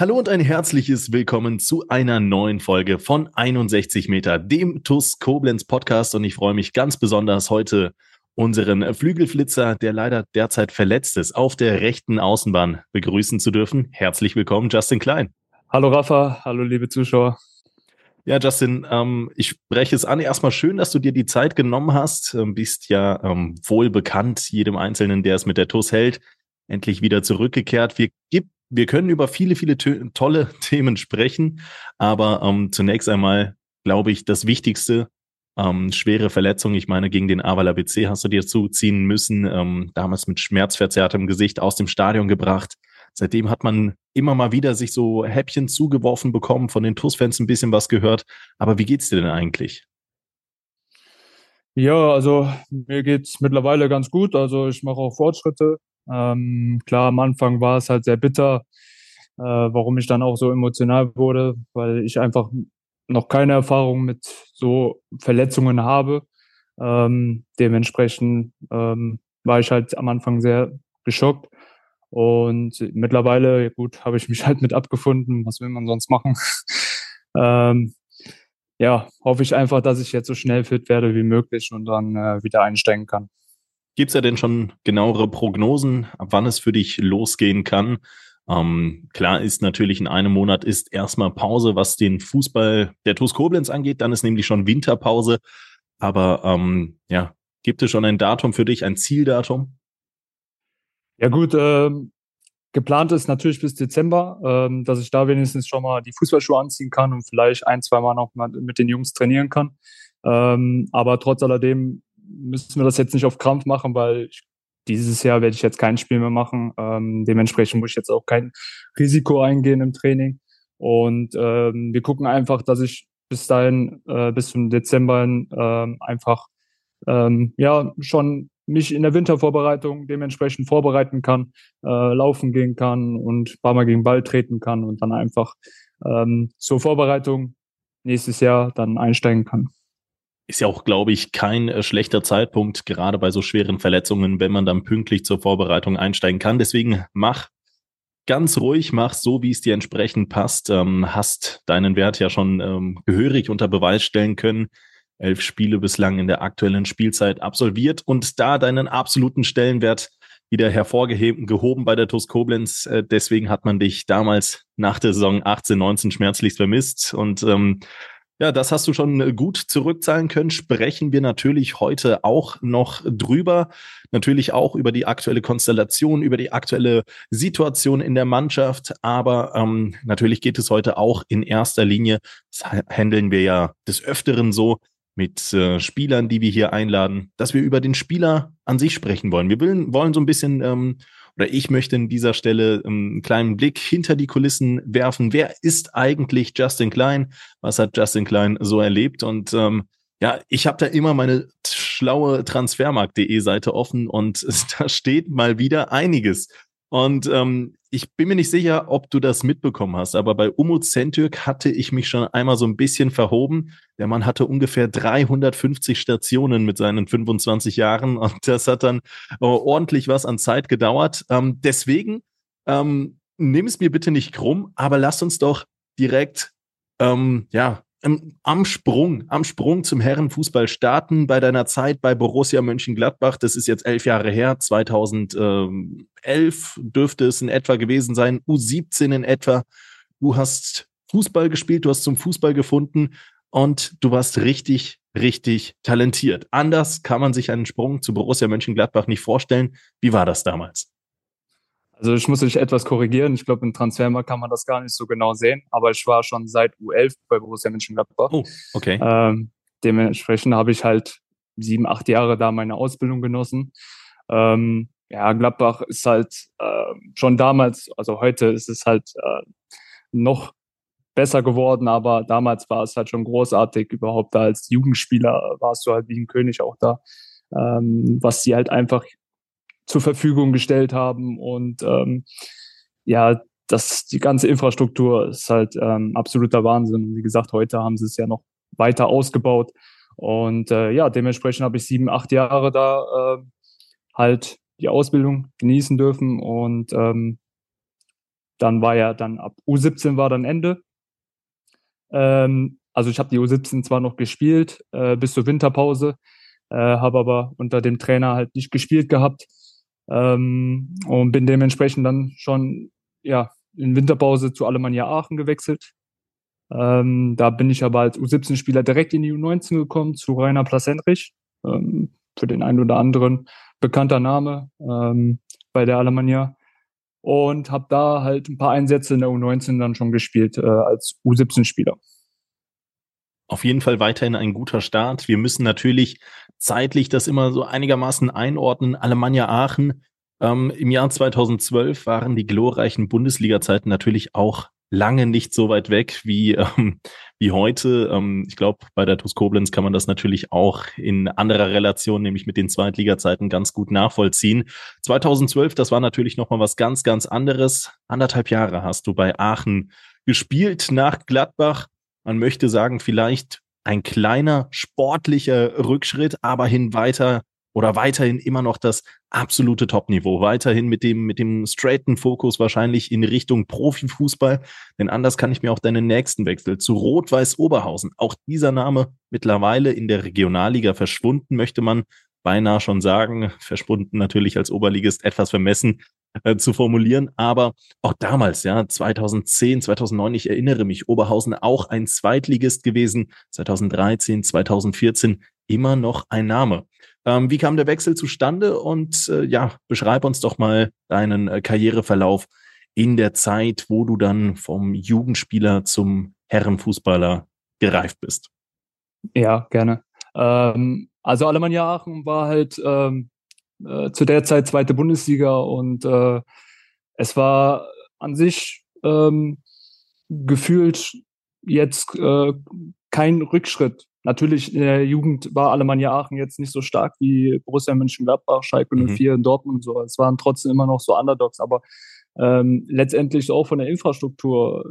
Hallo und ein herzliches Willkommen zu einer neuen Folge von 61 Meter, dem TUS Koblenz Podcast. Und ich freue mich ganz besonders heute unseren Flügelflitzer, der leider derzeit verletzt ist, auf der rechten Außenbahn begrüßen zu dürfen. Herzlich willkommen, Justin Klein. Hallo Rafa, hallo liebe Zuschauer. Ja, Justin, ähm, ich spreche es an. Erstmal schön, dass du dir die Zeit genommen hast. Ähm, bist ja ähm, wohl bekannt, jedem Einzelnen, der es mit der TUS hält, endlich wieder zurückgekehrt. Wir gibt wir können über viele, viele tolle Themen sprechen, aber ähm, zunächst einmal glaube ich, das Wichtigste, ähm, schwere Verletzung. Ich meine, gegen den Avala BC hast du dir zuziehen müssen, ähm, damals mit schmerzverzerrtem Gesicht aus dem Stadion gebracht. Seitdem hat man immer mal wieder sich so Häppchen zugeworfen bekommen, von den TUS-Fans ein bisschen was gehört. Aber wie geht's dir denn eigentlich? Ja, also mir geht's mittlerweile ganz gut. Also ich mache auch Fortschritte. Ähm, klar, am Anfang war es halt sehr bitter, äh, warum ich dann auch so emotional wurde, weil ich einfach noch keine Erfahrung mit so Verletzungen habe. Ähm, dementsprechend ähm, war ich halt am Anfang sehr geschockt. Und mittlerweile, gut, habe ich mich halt mit abgefunden. Was will man sonst machen? ähm, ja, hoffe ich einfach, dass ich jetzt so schnell fit werde wie möglich und dann äh, wieder einsteigen kann. Gibt es ja denn schon genauere Prognosen, ab wann es für dich losgehen kann? Ähm, klar ist natürlich in einem Monat ist erstmal Pause, was den Fußball der TuS Koblenz angeht. Dann ist nämlich schon Winterpause. Aber ähm, ja, gibt es schon ein Datum für dich, ein Zieldatum? Ja gut, ähm, geplant ist natürlich bis Dezember, ähm, dass ich da wenigstens schon mal die Fußballschuhe anziehen kann und vielleicht ein, zwei Mal noch mal mit den Jungs trainieren kann. Ähm, aber trotz alledem müssen wir das jetzt nicht auf Krampf machen, weil ich, dieses Jahr werde ich jetzt kein Spiel mehr machen. Ähm, dementsprechend muss ich jetzt auch kein Risiko eingehen im Training. Und ähm, wir gucken einfach, dass ich bis dahin, äh, bis zum Dezember äh, einfach ähm, ja schon mich in der Wintervorbereitung dementsprechend vorbereiten kann, äh, laufen gehen kann und ein paar Mal gegen Ball treten kann und dann einfach ähm, zur Vorbereitung nächstes Jahr dann einsteigen kann ist ja auch, glaube ich, kein äh, schlechter Zeitpunkt, gerade bei so schweren Verletzungen, wenn man dann pünktlich zur Vorbereitung einsteigen kann. Deswegen mach ganz ruhig, mach so, wie es dir entsprechend passt. Ähm, hast deinen Wert ja schon ähm, gehörig unter Beweis stellen können. Elf Spiele bislang in der aktuellen Spielzeit absolviert und da deinen absoluten Stellenwert wieder hervorgehoben bei der TuS Koblenz. Äh, deswegen hat man dich damals nach der Saison 18, 19 schmerzlichst vermisst und ähm, ja, das hast du schon äh, gut zurückzahlen können. Sprechen wir natürlich heute auch noch drüber. Natürlich auch über die aktuelle Konstellation, über die aktuelle Situation in der Mannschaft. Aber ähm, natürlich geht es heute auch in erster Linie, das handeln wir ja des Öfteren so, mit äh, Spielern, die wir hier einladen, dass wir über den Spieler an sich sprechen wollen. Wir wollen, so ein bisschen ähm, oder ich möchte an dieser Stelle ähm, einen kleinen Blick hinter die Kulissen werfen. Wer ist eigentlich Justin Klein? Was hat Justin Klein so erlebt? Und ähm, ja, ich habe da immer meine schlaue Transfermarkt.de Seite offen und da steht mal wieder einiges. Und ähm, ich bin mir nicht sicher, ob du das mitbekommen hast, aber bei Umut Sentürk hatte ich mich schon einmal so ein bisschen verhoben. Der Mann hatte ungefähr 350 Stationen mit seinen 25 Jahren und das hat dann äh, ordentlich was an Zeit gedauert. Ähm, deswegen ähm, nimm es mir bitte nicht krumm, aber lass uns doch direkt ähm, ja am Sprung, am Sprung zum Herrenfußball starten bei deiner Zeit bei Borussia Mönchengladbach. Das ist jetzt elf Jahre her, 2011 dürfte es in etwa gewesen sein, U17 in etwa. Du hast Fußball gespielt, du hast zum Fußball gefunden und du warst richtig, richtig talentiert. Anders kann man sich einen Sprung zu Borussia Mönchengladbach nicht vorstellen. Wie war das damals? Also ich muss dich etwas korrigieren. Ich glaube, im Transfermarkt kann man das gar nicht so genau sehen. Aber ich war schon seit U11 bei Borussia Mönchengladbach. Oh, okay. Ähm, dementsprechend habe ich halt sieben, acht Jahre da meine Ausbildung genossen. Ähm, ja, Gladbach ist halt äh, schon damals, also heute ist es halt äh, noch besser geworden, aber damals war es halt schon großartig. Überhaupt da als Jugendspieler warst du halt wie ein König auch da, ähm, was sie halt einfach zur Verfügung gestellt haben und ähm, ja, das, die ganze Infrastruktur ist halt ähm, absoluter Wahnsinn. Wie gesagt, heute haben sie es ja noch weiter ausgebaut. Und äh, ja, dementsprechend habe ich sieben, acht Jahre da äh, halt die Ausbildung genießen dürfen. Und ähm, dann war ja dann ab U17 war dann Ende. Ähm, also ich habe die U17 zwar noch gespielt äh, bis zur Winterpause, äh, habe aber unter dem Trainer halt nicht gespielt gehabt ähm, und bin dementsprechend dann schon ja in Winterpause zu Alemannia Aachen gewechselt. Ähm, da bin ich aber als U17-Spieler direkt in die U19 gekommen zu Rainer Placentrich. Ähm, für den einen oder anderen bekannter Name ähm, bei der Alemannia und habe da halt ein paar Einsätze in der U19 dann schon gespielt äh, als U17-Spieler. Auf jeden Fall weiterhin ein guter Start. Wir müssen natürlich zeitlich das immer so einigermaßen einordnen. Alemannia Aachen. Ähm, Im Jahr 2012 waren die glorreichen Bundesliga-Zeiten natürlich auch lange nicht so weit weg wie, ähm, wie heute. Ähm, ich glaube, bei der TuS Koblenz kann man das natürlich auch in anderer Relation, nämlich mit den Zweitliga-Zeiten, ganz gut nachvollziehen. 2012, das war natürlich nochmal was ganz, ganz anderes. Anderthalb Jahre hast du bei Aachen gespielt nach Gladbach. Man möchte sagen, vielleicht ein kleiner sportlicher Rückschritt, aber hin weiter oder weiterhin immer noch das absolute Topniveau, weiterhin mit dem, mit dem straighten Fokus wahrscheinlich in Richtung Profifußball, denn anders kann ich mir auch deinen nächsten Wechsel zu Rot-Weiß Oberhausen, auch dieser Name mittlerweile in der Regionalliga verschwunden, möchte man beinahe schon sagen, verschwunden natürlich als Oberligist etwas vermessen, äh, zu formulieren. Aber auch damals, ja, 2010, 2009, ich erinnere mich, Oberhausen auch ein Zweitligist gewesen, 2013, 2014 immer noch ein Name. Ähm, wie kam der Wechsel zustande? Und äh, ja, beschreib uns doch mal deinen äh, Karriereverlauf in der Zeit, wo du dann vom Jugendspieler zum Herrenfußballer gereift bist. Ja, gerne. Ähm, also Alemannia Aachen war halt ähm, äh, zu der Zeit zweite Bundesliga und äh, es war an sich ähm, gefühlt jetzt äh, kein Rückschritt Natürlich in der Jugend war Alemannia Aachen jetzt nicht so stark wie Borussia Mönchengladbach, Schalke 04 mhm. in Dortmund und so. Es waren trotzdem immer noch so Underdogs, aber ähm, letztendlich auch von der Infrastruktur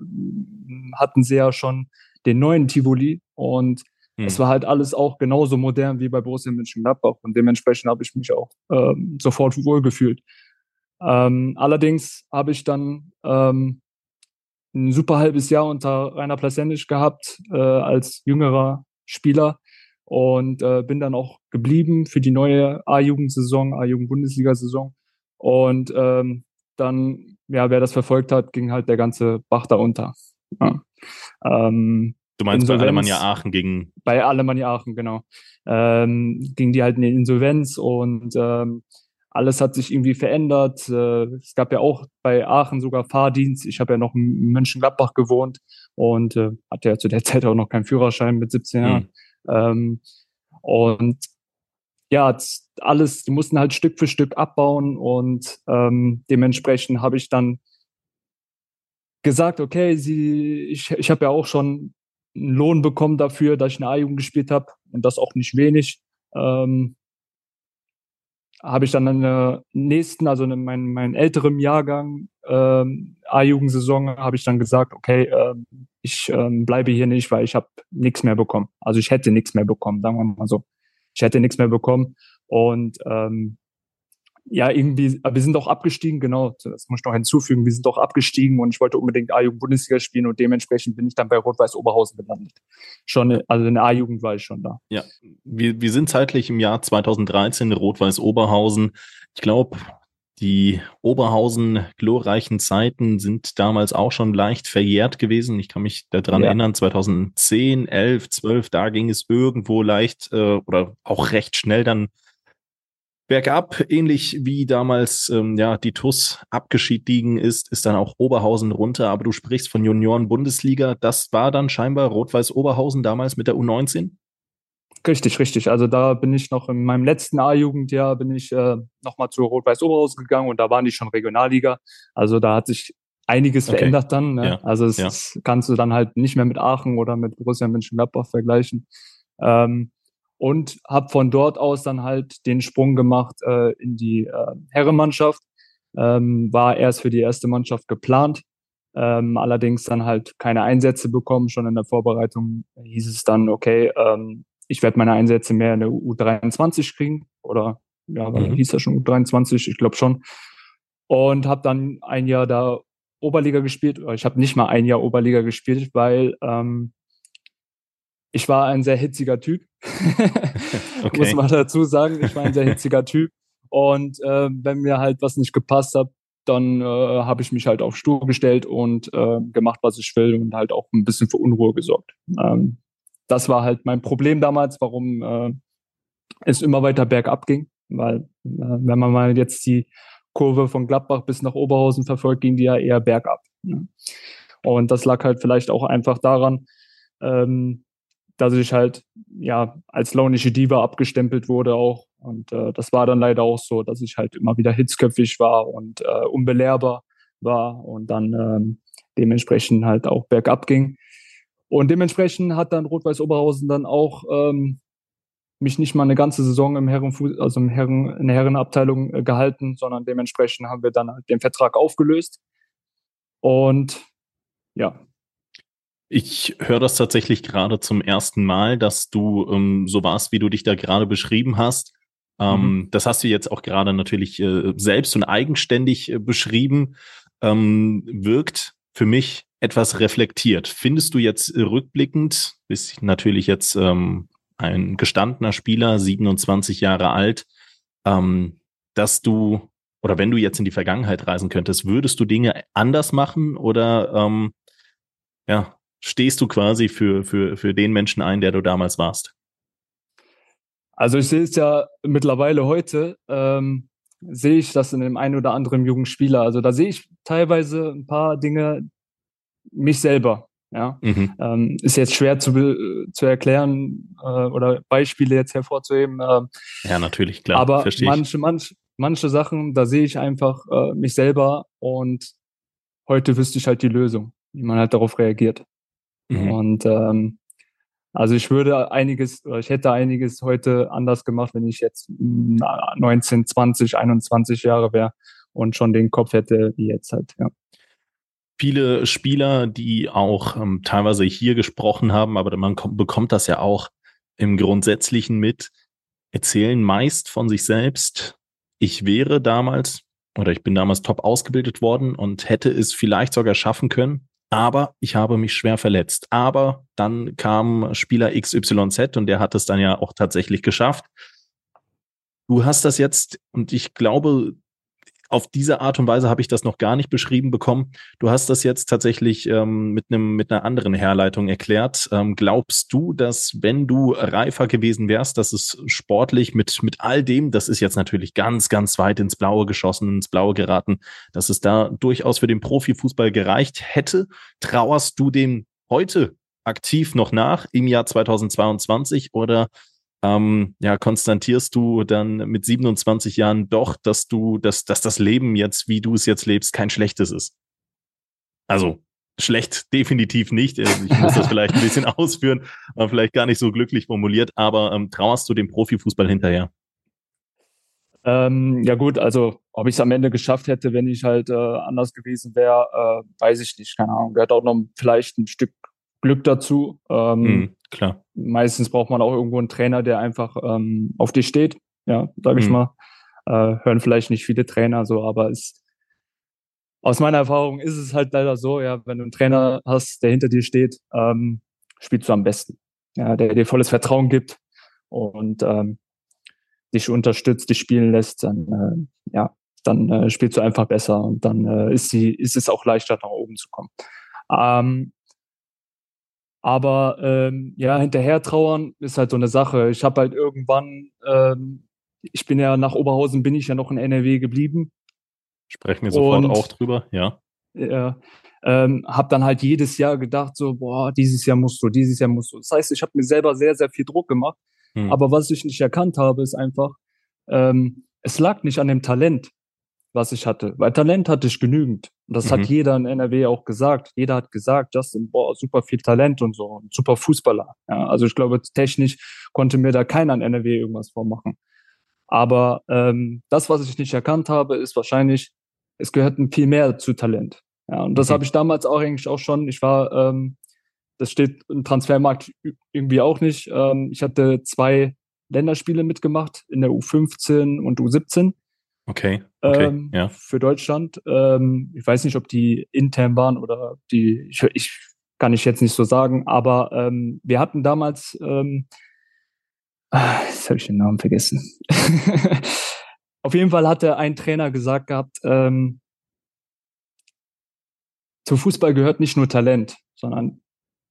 hatten sie ja schon den neuen Tivoli und. Es war halt alles auch genauso modern wie bei Borussia Mönchengladbach und dementsprechend habe ich mich auch ähm, sofort wohlgefühlt. Ähm, allerdings habe ich dann ähm, ein super halbes Jahr unter Rainer Plasenic gehabt äh, als jüngerer Spieler und äh, bin dann auch geblieben für die neue A-Jugendsaison, A-Jugend-Bundesliga-Saison. Und ähm, dann, ja, wer das verfolgt hat, ging halt der ganze Bach da unter. Ja. Ähm, du meinst Insolvenz, bei Alemannia Aachen gegen? Bei Alemannia Aachen, genau. Ähm, ging die halt in die Insolvenz und ähm, alles hat sich irgendwie verändert. Äh, es gab ja auch bei Aachen sogar Fahrdienst. Ich habe ja noch in Mönchengladbach gewohnt und äh, hatte ja zu der Zeit auch noch keinen Führerschein mit 17 Jahren. Mhm. Ähm, und ja, alles, die mussten halt Stück für Stück abbauen und ähm, dementsprechend habe ich dann gesagt, okay, sie, ich, ich habe ja auch schon einen Lohn bekommen dafür, dass ich eine A-Jugend gespielt habe und das auch nicht wenig. Ähm, habe ich dann in der nächsten, also in meinem, meinem älteren Jahrgang ähm, A-Jugendsaison, habe ich dann gesagt, okay, ähm, ich ähm, bleibe hier nicht, weil ich habe nichts mehr bekommen. Also ich hätte nichts mehr bekommen, sagen wir mal so. Ich hätte nichts mehr bekommen und ähm, ja, irgendwie, wir sind auch abgestiegen, genau, das muss ich noch hinzufügen, wir sind auch abgestiegen und ich wollte unbedingt A-Jugend-Bundesliga spielen und dementsprechend bin ich dann bei Rot-Weiß Oberhausen gelandet. Schon, also in der A-Jugend war ich schon da. Ja, wir, wir sind zeitlich im Jahr 2013 Rot-Weiß Oberhausen. Ich glaube, die Oberhausen glorreichen Zeiten sind damals auch schon leicht verjährt gewesen. Ich kann mich daran ja. erinnern, 2010, 11, 12, da ging es irgendwo leicht äh, oder auch recht schnell dann bergab, ähnlich wie damals ähm, ja die TUS abgeschieden ist, ist dann auch Oberhausen runter. Aber du sprichst von Junioren-Bundesliga. Das war dann scheinbar Rot-Weiß Oberhausen damals mit der U19? Richtig, richtig. Also da bin ich noch in meinem letzten A-Jugendjahr bin ich äh, nochmal zu Rot-Weiß Oberhausen gegangen und da waren die schon Regionalliga. Also da hat sich einiges okay. verändert dann. Ne? Ja. Also es ja. kannst du dann halt nicht mehr mit Aachen oder mit Borussia Mönchengladbach vergleichen. Ähm, und habe von dort aus dann halt den Sprung gemacht äh, in die äh, Herrenmannschaft. Ähm, war erst für die erste Mannschaft geplant, ähm, allerdings dann halt keine Einsätze bekommen. Schon in der Vorbereitung hieß es dann, okay, ähm, ich werde meine Einsätze mehr in der U23 kriegen oder ja, mhm. hieß ja schon U23, ich glaube schon. Und habe dann ein Jahr da Oberliga gespielt. Ich habe nicht mal ein Jahr Oberliga gespielt, weil ähm, ich war ein sehr hitziger Typ. okay. Muss man dazu sagen. Ich war ein sehr hitziger Typ. Und äh, wenn mir halt was nicht gepasst hat, dann äh, habe ich mich halt auf Stuhl gestellt und äh, gemacht, was ich will und halt auch ein bisschen für Unruhe gesorgt. Ähm, das war halt mein Problem damals, warum äh, es immer weiter bergab ging. Weil, äh, wenn man mal jetzt die Kurve von Gladbach bis nach Oberhausen verfolgt, ging die ja eher bergab. Ne? Und das lag halt vielleicht auch einfach daran, ähm, dass ich halt ja als launische Diva abgestempelt wurde auch. Und äh, das war dann leider auch so, dass ich halt immer wieder hitzköpfig war und äh, unbelehrbar war und dann ähm, dementsprechend halt auch bergab ging. Und dementsprechend hat dann Rot-Weiß Oberhausen dann auch ähm, mich nicht mal eine ganze Saison im Herrenfuß, also im Herren, in der Herrenabteilung äh, gehalten, sondern dementsprechend haben wir dann halt den Vertrag aufgelöst. Und ja, ich höre das tatsächlich gerade zum ersten Mal, dass du ähm, so warst, wie du dich da gerade beschrieben hast. Ähm, mhm. Das hast du jetzt auch gerade natürlich äh, selbst und eigenständig äh, beschrieben. Ähm, wirkt für mich etwas reflektiert. Findest du jetzt rückblickend, bist natürlich jetzt ähm, ein gestandener Spieler, 27 Jahre alt, ähm, dass du oder wenn du jetzt in die Vergangenheit reisen könntest, würdest du Dinge anders machen oder ähm, ja, stehst du quasi für, für, für den Menschen ein, der du damals warst? Also ich sehe es ja mittlerweile heute, ähm, sehe ich das in dem einen oder anderen jungen Spieler. Also da sehe ich teilweise ein paar Dinge mich selber. Ja, mhm. ähm, ist jetzt schwer zu, zu erklären äh, oder Beispiele jetzt hervorzuheben. Äh, ja, natürlich, klar. Aber manche, manche, manche Sachen, da sehe ich einfach äh, mich selber und heute wüsste ich halt die Lösung, wie man halt darauf reagiert. Mhm. Und ähm, also ich würde einiges, ich hätte einiges heute anders gemacht, wenn ich jetzt 19, 20, 21 Jahre wäre und schon den Kopf hätte wie jetzt halt, ja. Viele Spieler, die auch ähm, teilweise hier gesprochen haben, aber man kommt, bekommt das ja auch im Grundsätzlichen mit, erzählen meist von sich selbst, ich wäre damals oder ich bin damals top ausgebildet worden und hätte es vielleicht sogar schaffen können, aber ich habe mich schwer verletzt. Aber dann kam Spieler XYZ und der hat es dann ja auch tatsächlich geschafft. Du hast das jetzt, und ich glaube, auf diese Art und Weise habe ich das noch gar nicht beschrieben bekommen. Du hast das jetzt tatsächlich ähm, mit einem mit einer anderen Herleitung erklärt. Ähm, glaubst du, dass wenn du reifer gewesen wärst, dass es sportlich mit mit all dem, das ist jetzt natürlich ganz ganz weit ins Blaue geschossen, ins Blaue geraten, dass es da durchaus für den Profifußball gereicht hätte? Trauerst du dem heute aktiv noch nach im Jahr 2022 oder ähm, ja, konstatierst du dann mit 27 Jahren doch, dass du, dass, dass das Leben jetzt, wie du es jetzt lebst, kein schlechtes ist. Also schlecht definitiv nicht. Also, ich muss das vielleicht ein bisschen ausführen, aber vielleicht gar nicht so glücklich formuliert, aber ähm, trauerst du dem Profifußball hinterher? Ähm, ja gut, also ob ich es am Ende geschafft hätte, wenn ich halt äh, anders gewesen wäre, äh, weiß ich nicht. Keine Ahnung. Gehört auch noch vielleicht ein Stück Glück dazu. Ähm, mhm, klar. Meistens braucht man auch irgendwo einen Trainer, der einfach ähm, auf dich steht. Ja, sage ich mhm. mal. Äh, hören vielleicht nicht viele Trainer so, aber ist aus meiner Erfahrung ist es halt leider so, ja, wenn du einen Trainer hast, der hinter dir steht, ähm, spielst du am besten. Ja, der dir volles Vertrauen gibt und ähm, dich unterstützt, dich spielen lässt, dann äh, ja, dann äh, spielst du einfach besser und dann äh, ist sie, ist es auch leichter nach oben zu kommen. Ähm, aber ähm, ja, hinterher trauern ist halt so eine Sache. Ich habe halt irgendwann, ähm, ich bin ja nach Oberhausen, bin ich ja noch in NRW geblieben. Sprechen wir sofort und, auch drüber, ja. Ja, ähm, habe dann halt jedes Jahr gedacht, so, boah, dieses Jahr musst du, dieses Jahr musst du. Das heißt, ich habe mir selber sehr, sehr viel Druck gemacht. Hm. Aber was ich nicht erkannt habe, ist einfach, ähm, es lag nicht an dem Talent. Was ich hatte. Weil Talent hatte ich genügend. Und das mhm. hat jeder in NRW auch gesagt. Jeder hat gesagt, Justin, boah, super viel Talent und so, super Fußballer. Ja, also ich glaube, technisch konnte mir da keiner in NRW irgendwas vormachen. Aber ähm, das, was ich nicht erkannt habe, ist wahrscheinlich, es gehört viel mehr zu Talent. Ja, und das okay. habe ich damals auch eigentlich auch schon. Ich war, ähm, das steht im Transfermarkt irgendwie auch nicht. Ähm, ich hatte zwei Länderspiele mitgemacht in der U15 und U17. Okay. Okay ähm, ja. Für Deutschland. Ähm, ich weiß nicht, ob die intern waren oder die, ich, ich kann ich jetzt nicht so sagen, aber ähm, wir hatten damals, ähm, ah, jetzt habe ich den Namen vergessen. Auf jeden Fall hatte ein Trainer gesagt gehabt, ähm, zum Fußball gehört nicht nur Talent, sondern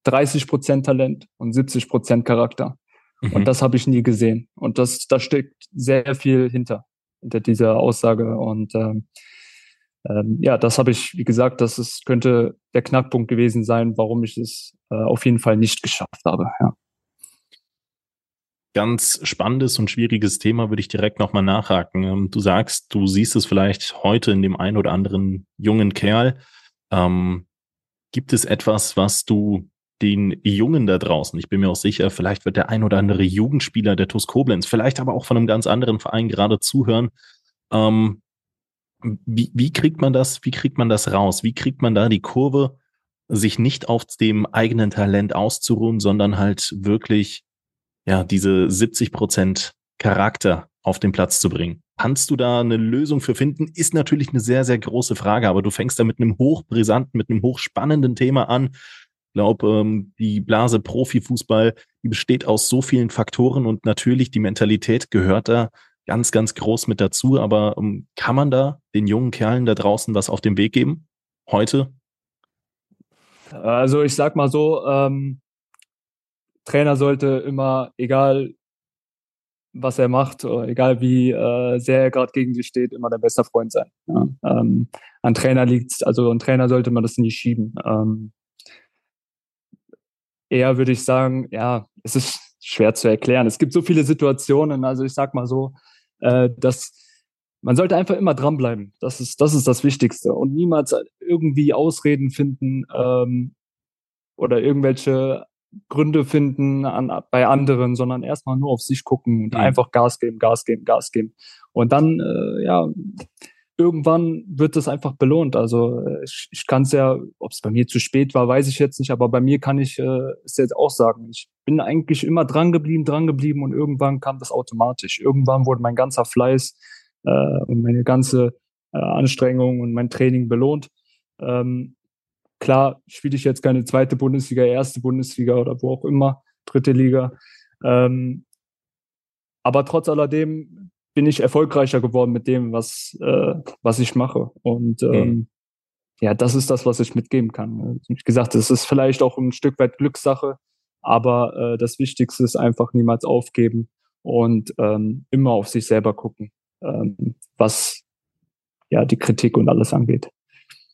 30 Prozent Talent und 70 Prozent Charakter. Mhm. Und das habe ich nie gesehen. Und das, da steckt sehr viel hinter, hinter dieser Aussage. Und ähm, ähm, ja, das habe ich, wie gesagt, das ist, könnte der Knackpunkt gewesen sein, warum ich es äh, auf jeden Fall nicht geschafft habe. Ja. Ganz spannendes und schwieriges Thema würde ich direkt nochmal nachhaken. Ähm, du sagst, du siehst es vielleicht heute in dem einen oder anderen jungen Kerl. Ähm, gibt es etwas, was du den Jungen da draußen. Ich bin mir auch sicher, vielleicht wird der ein oder andere Jugendspieler der TuS Koblenz, vielleicht aber auch von einem ganz anderen Verein gerade zuhören. Ähm, wie, wie kriegt man das, wie kriegt man das raus? Wie kriegt man da die Kurve, sich nicht auf dem eigenen Talent auszuruhen, sondern halt wirklich, ja, diese 70 Prozent Charakter auf den Platz zu bringen? Kannst du da eine Lösung für finden? Ist natürlich eine sehr, sehr große Frage, aber du fängst da mit einem hochbrisanten, mit einem hochspannenden Thema an glaube, ähm, die Blase Profifußball, die besteht aus so vielen Faktoren und natürlich die Mentalität gehört da ganz, ganz groß mit dazu. Aber ähm, kann man da den jungen Kerlen da draußen was auf den Weg geben? Heute? Also ich sag mal so, ähm, Trainer sollte immer, egal was er macht, egal wie äh, sehr er gerade gegen sich steht, immer der beste Freund sein. Ja. Ähm, an Trainer liegt also an Trainer sollte man das nie schieben. Ähm, eher würde ich sagen, ja, es ist schwer zu erklären. Es gibt so viele Situationen, also ich sag mal so, äh, dass man sollte einfach immer dranbleiben. Das ist, das ist das Wichtigste. Und niemals irgendwie Ausreden finden ähm, oder irgendwelche Gründe finden an, bei anderen, sondern erstmal nur auf sich gucken und mhm. einfach Gas geben, Gas geben, Gas geben. Und dann, äh, ja, irgendwann wird das einfach belohnt. Also äh, ich, ich kann es ja, ob es bei mir zu spät war, weiß ich jetzt nicht, aber bei mir kann ich äh, es jetzt auch sagen. Ich bin eigentlich immer dran geblieben, dran geblieben und irgendwann kam das automatisch. Irgendwann wurde mein ganzer Fleiß äh, und meine ganze äh, Anstrengung und mein Training belohnt. Ähm, klar spiele ich jetzt keine zweite Bundesliga, erste Bundesliga oder wo auch immer, dritte Liga. Ähm, aber trotz alledem bin ich erfolgreicher geworden mit dem, was, äh, was ich mache. Und ähm, mhm. ja, das ist das, was ich mitgeben kann. Wie gesagt, es ist vielleicht auch ein Stück weit Glückssache, aber äh, das Wichtigste ist einfach niemals aufgeben und ähm, immer auf sich selber gucken, ähm, was ja die Kritik und alles angeht.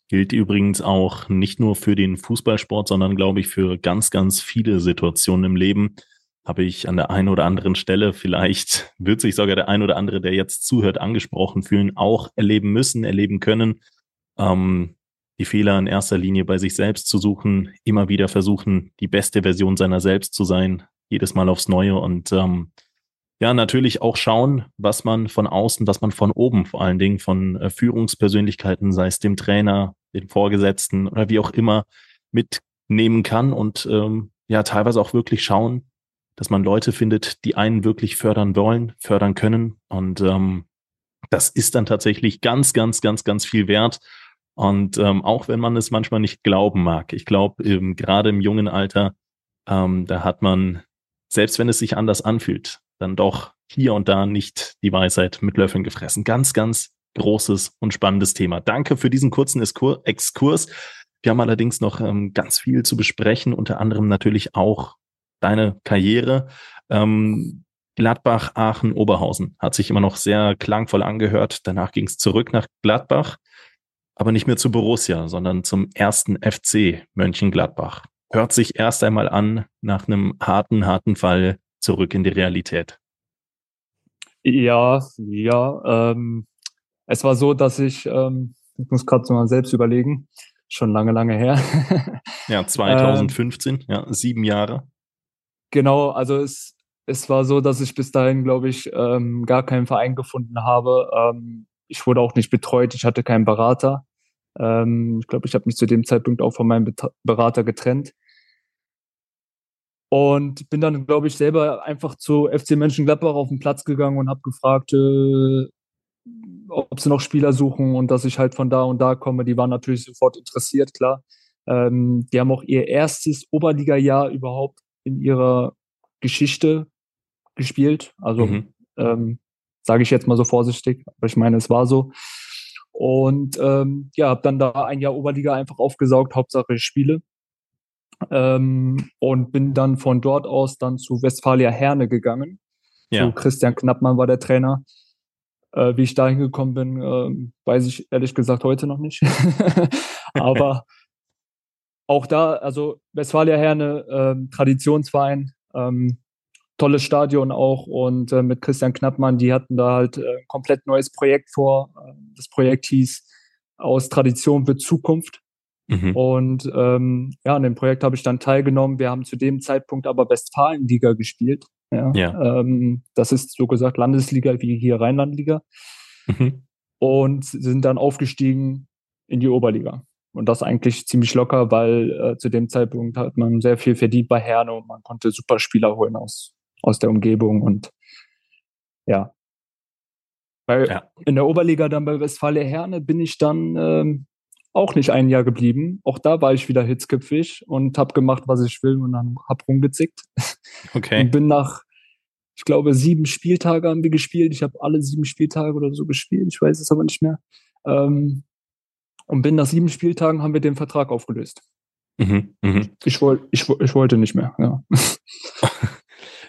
Gilt übrigens auch nicht nur für den Fußballsport, sondern glaube ich für ganz, ganz viele Situationen im Leben habe ich an der einen oder anderen Stelle, vielleicht wird sich sogar der ein oder andere, der jetzt zuhört, angesprochen fühlen, auch erleben müssen, erleben können. Ähm, die Fehler in erster Linie bei sich selbst zu suchen, immer wieder versuchen, die beste Version seiner selbst zu sein, jedes Mal aufs Neue und ähm, ja, natürlich auch schauen, was man von außen, was man von oben, vor allen Dingen von äh, Führungspersönlichkeiten, sei es dem Trainer, dem Vorgesetzten oder wie auch immer, mitnehmen kann und ähm, ja, teilweise auch wirklich schauen, dass man Leute findet, die einen wirklich fördern wollen, fördern können. Und ähm, das ist dann tatsächlich ganz, ganz, ganz, ganz viel wert. Und ähm, auch wenn man es manchmal nicht glauben mag, ich glaube, ähm, gerade im jungen Alter, ähm, da hat man, selbst wenn es sich anders anfühlt, dann doch hier und da nicht die Weisheit mit Löffeln gefressen. Ganz, ganz großes und spannendes Thema. Danke für diesen kurzen Exkurs. Wir haben allerdings noch ähm, ganz viel zu besprechen, unter anderem natürlich auch deine Karriere. Ähm, Gladbach, Aachen, Oberhausen hat sich immer noch sehr klangvoll angehört. Danach ging es zurück nach Gladbach, aber nicht mehr zu Borussia, sondern zum ersten FC Mönchengladbach. Hört sich erst einmal an nach einem harten, harten Fall zurück in die Realität. Ja, ja. Ähm, es war so, dass ich, ähm, ich muss gerade mal selbst überlegen, schon lange, lange her. ja, 2015, ähm, ja, sieben Jahre. Genau, also es, es war so, dass ich bis dahin, glaube ich, ähm, gar keinen Verein gefunden habe. Ähm, ich wurde auch nicht betreut, ich hatte keinen Berater. Ähm, ich glaube, ich habe mich zu dem Zeitpunkt auch von meinem Berater getrennt. Und bin dann, glaube ich, selber einfach zu FC Mönchengladbach auf den Platz gegangen und habe gefragt, äh, ob sie noch Spieler suchen und dass ich halt von da und da komme. Die waren natürlich sofort interessiert, klar. Ähm, die haben auch ihr erstes Oberliga-Jahr überhaupt in ihrer Geschichte gespielt. Also mhm. ähm, sage ich jetzt mal so vorsichtig, aber ich meine, es war so. Und ähm, ja, habe dann da ein Jahr Oberliga einfach aufgesaugt, Hauptsache Spiele. Ähm, und bin dann von dort aus dann zu Westfalia Herne gegangen. Ja. Zu Christian Knappmann war der Trainer. Äh, wie ich da hingekommen bin, äh, weiß ich ehrlich gesagt heute noch nicht. Aber auch da, also Westfalia Herne, äh, Traditionsverein, ähm, tolles Stadion auch und äh, mit Christian Knappmann, die hatten da halt äh, ein komplett neues Projekt vor. Das Projekt hieß Aus Tradition für Zukunft. Mhm. Und ähm, ja, an dem Projekt habe ich dann teilgenommen. Wir haben zu dem Zeitpunkt aber Westfalenliga gespielt. Ja. ja. Ähm, das ist so gesagt Landesliga wie hier Rheinlandliga. Mhm. Und sind dann aufgestiegen in die Oberliga. Und das eigentlich ziemlich locker, weil äh, zu dem Zeitpunkt hat man sehr viel verdient bei Herne und man konnte super Spieler holen aus, aus der Umgebung. Und ja. Weil ja. in der Oberliga dann bei Westfalia Herne bin ich dann ähm, auch nicht ein Jahr geblieben. Auch da war ich wieder hitzköpfig und habe gemacht, was ich will und dann hab rumgezickt. Okay. Und bin nach, ich glaube, sieben Spieltage haben wir gespielt. Ich habe alle sieben Spieltage oder so gespielt. Ich weiß es aber nicht mehr. Ähm, und bin nach sieben Spieltagen haben wir den Vertrag aufgelöst. Mhm, mh. ich, wollt, ich, ich wollte nicht mehr, ja.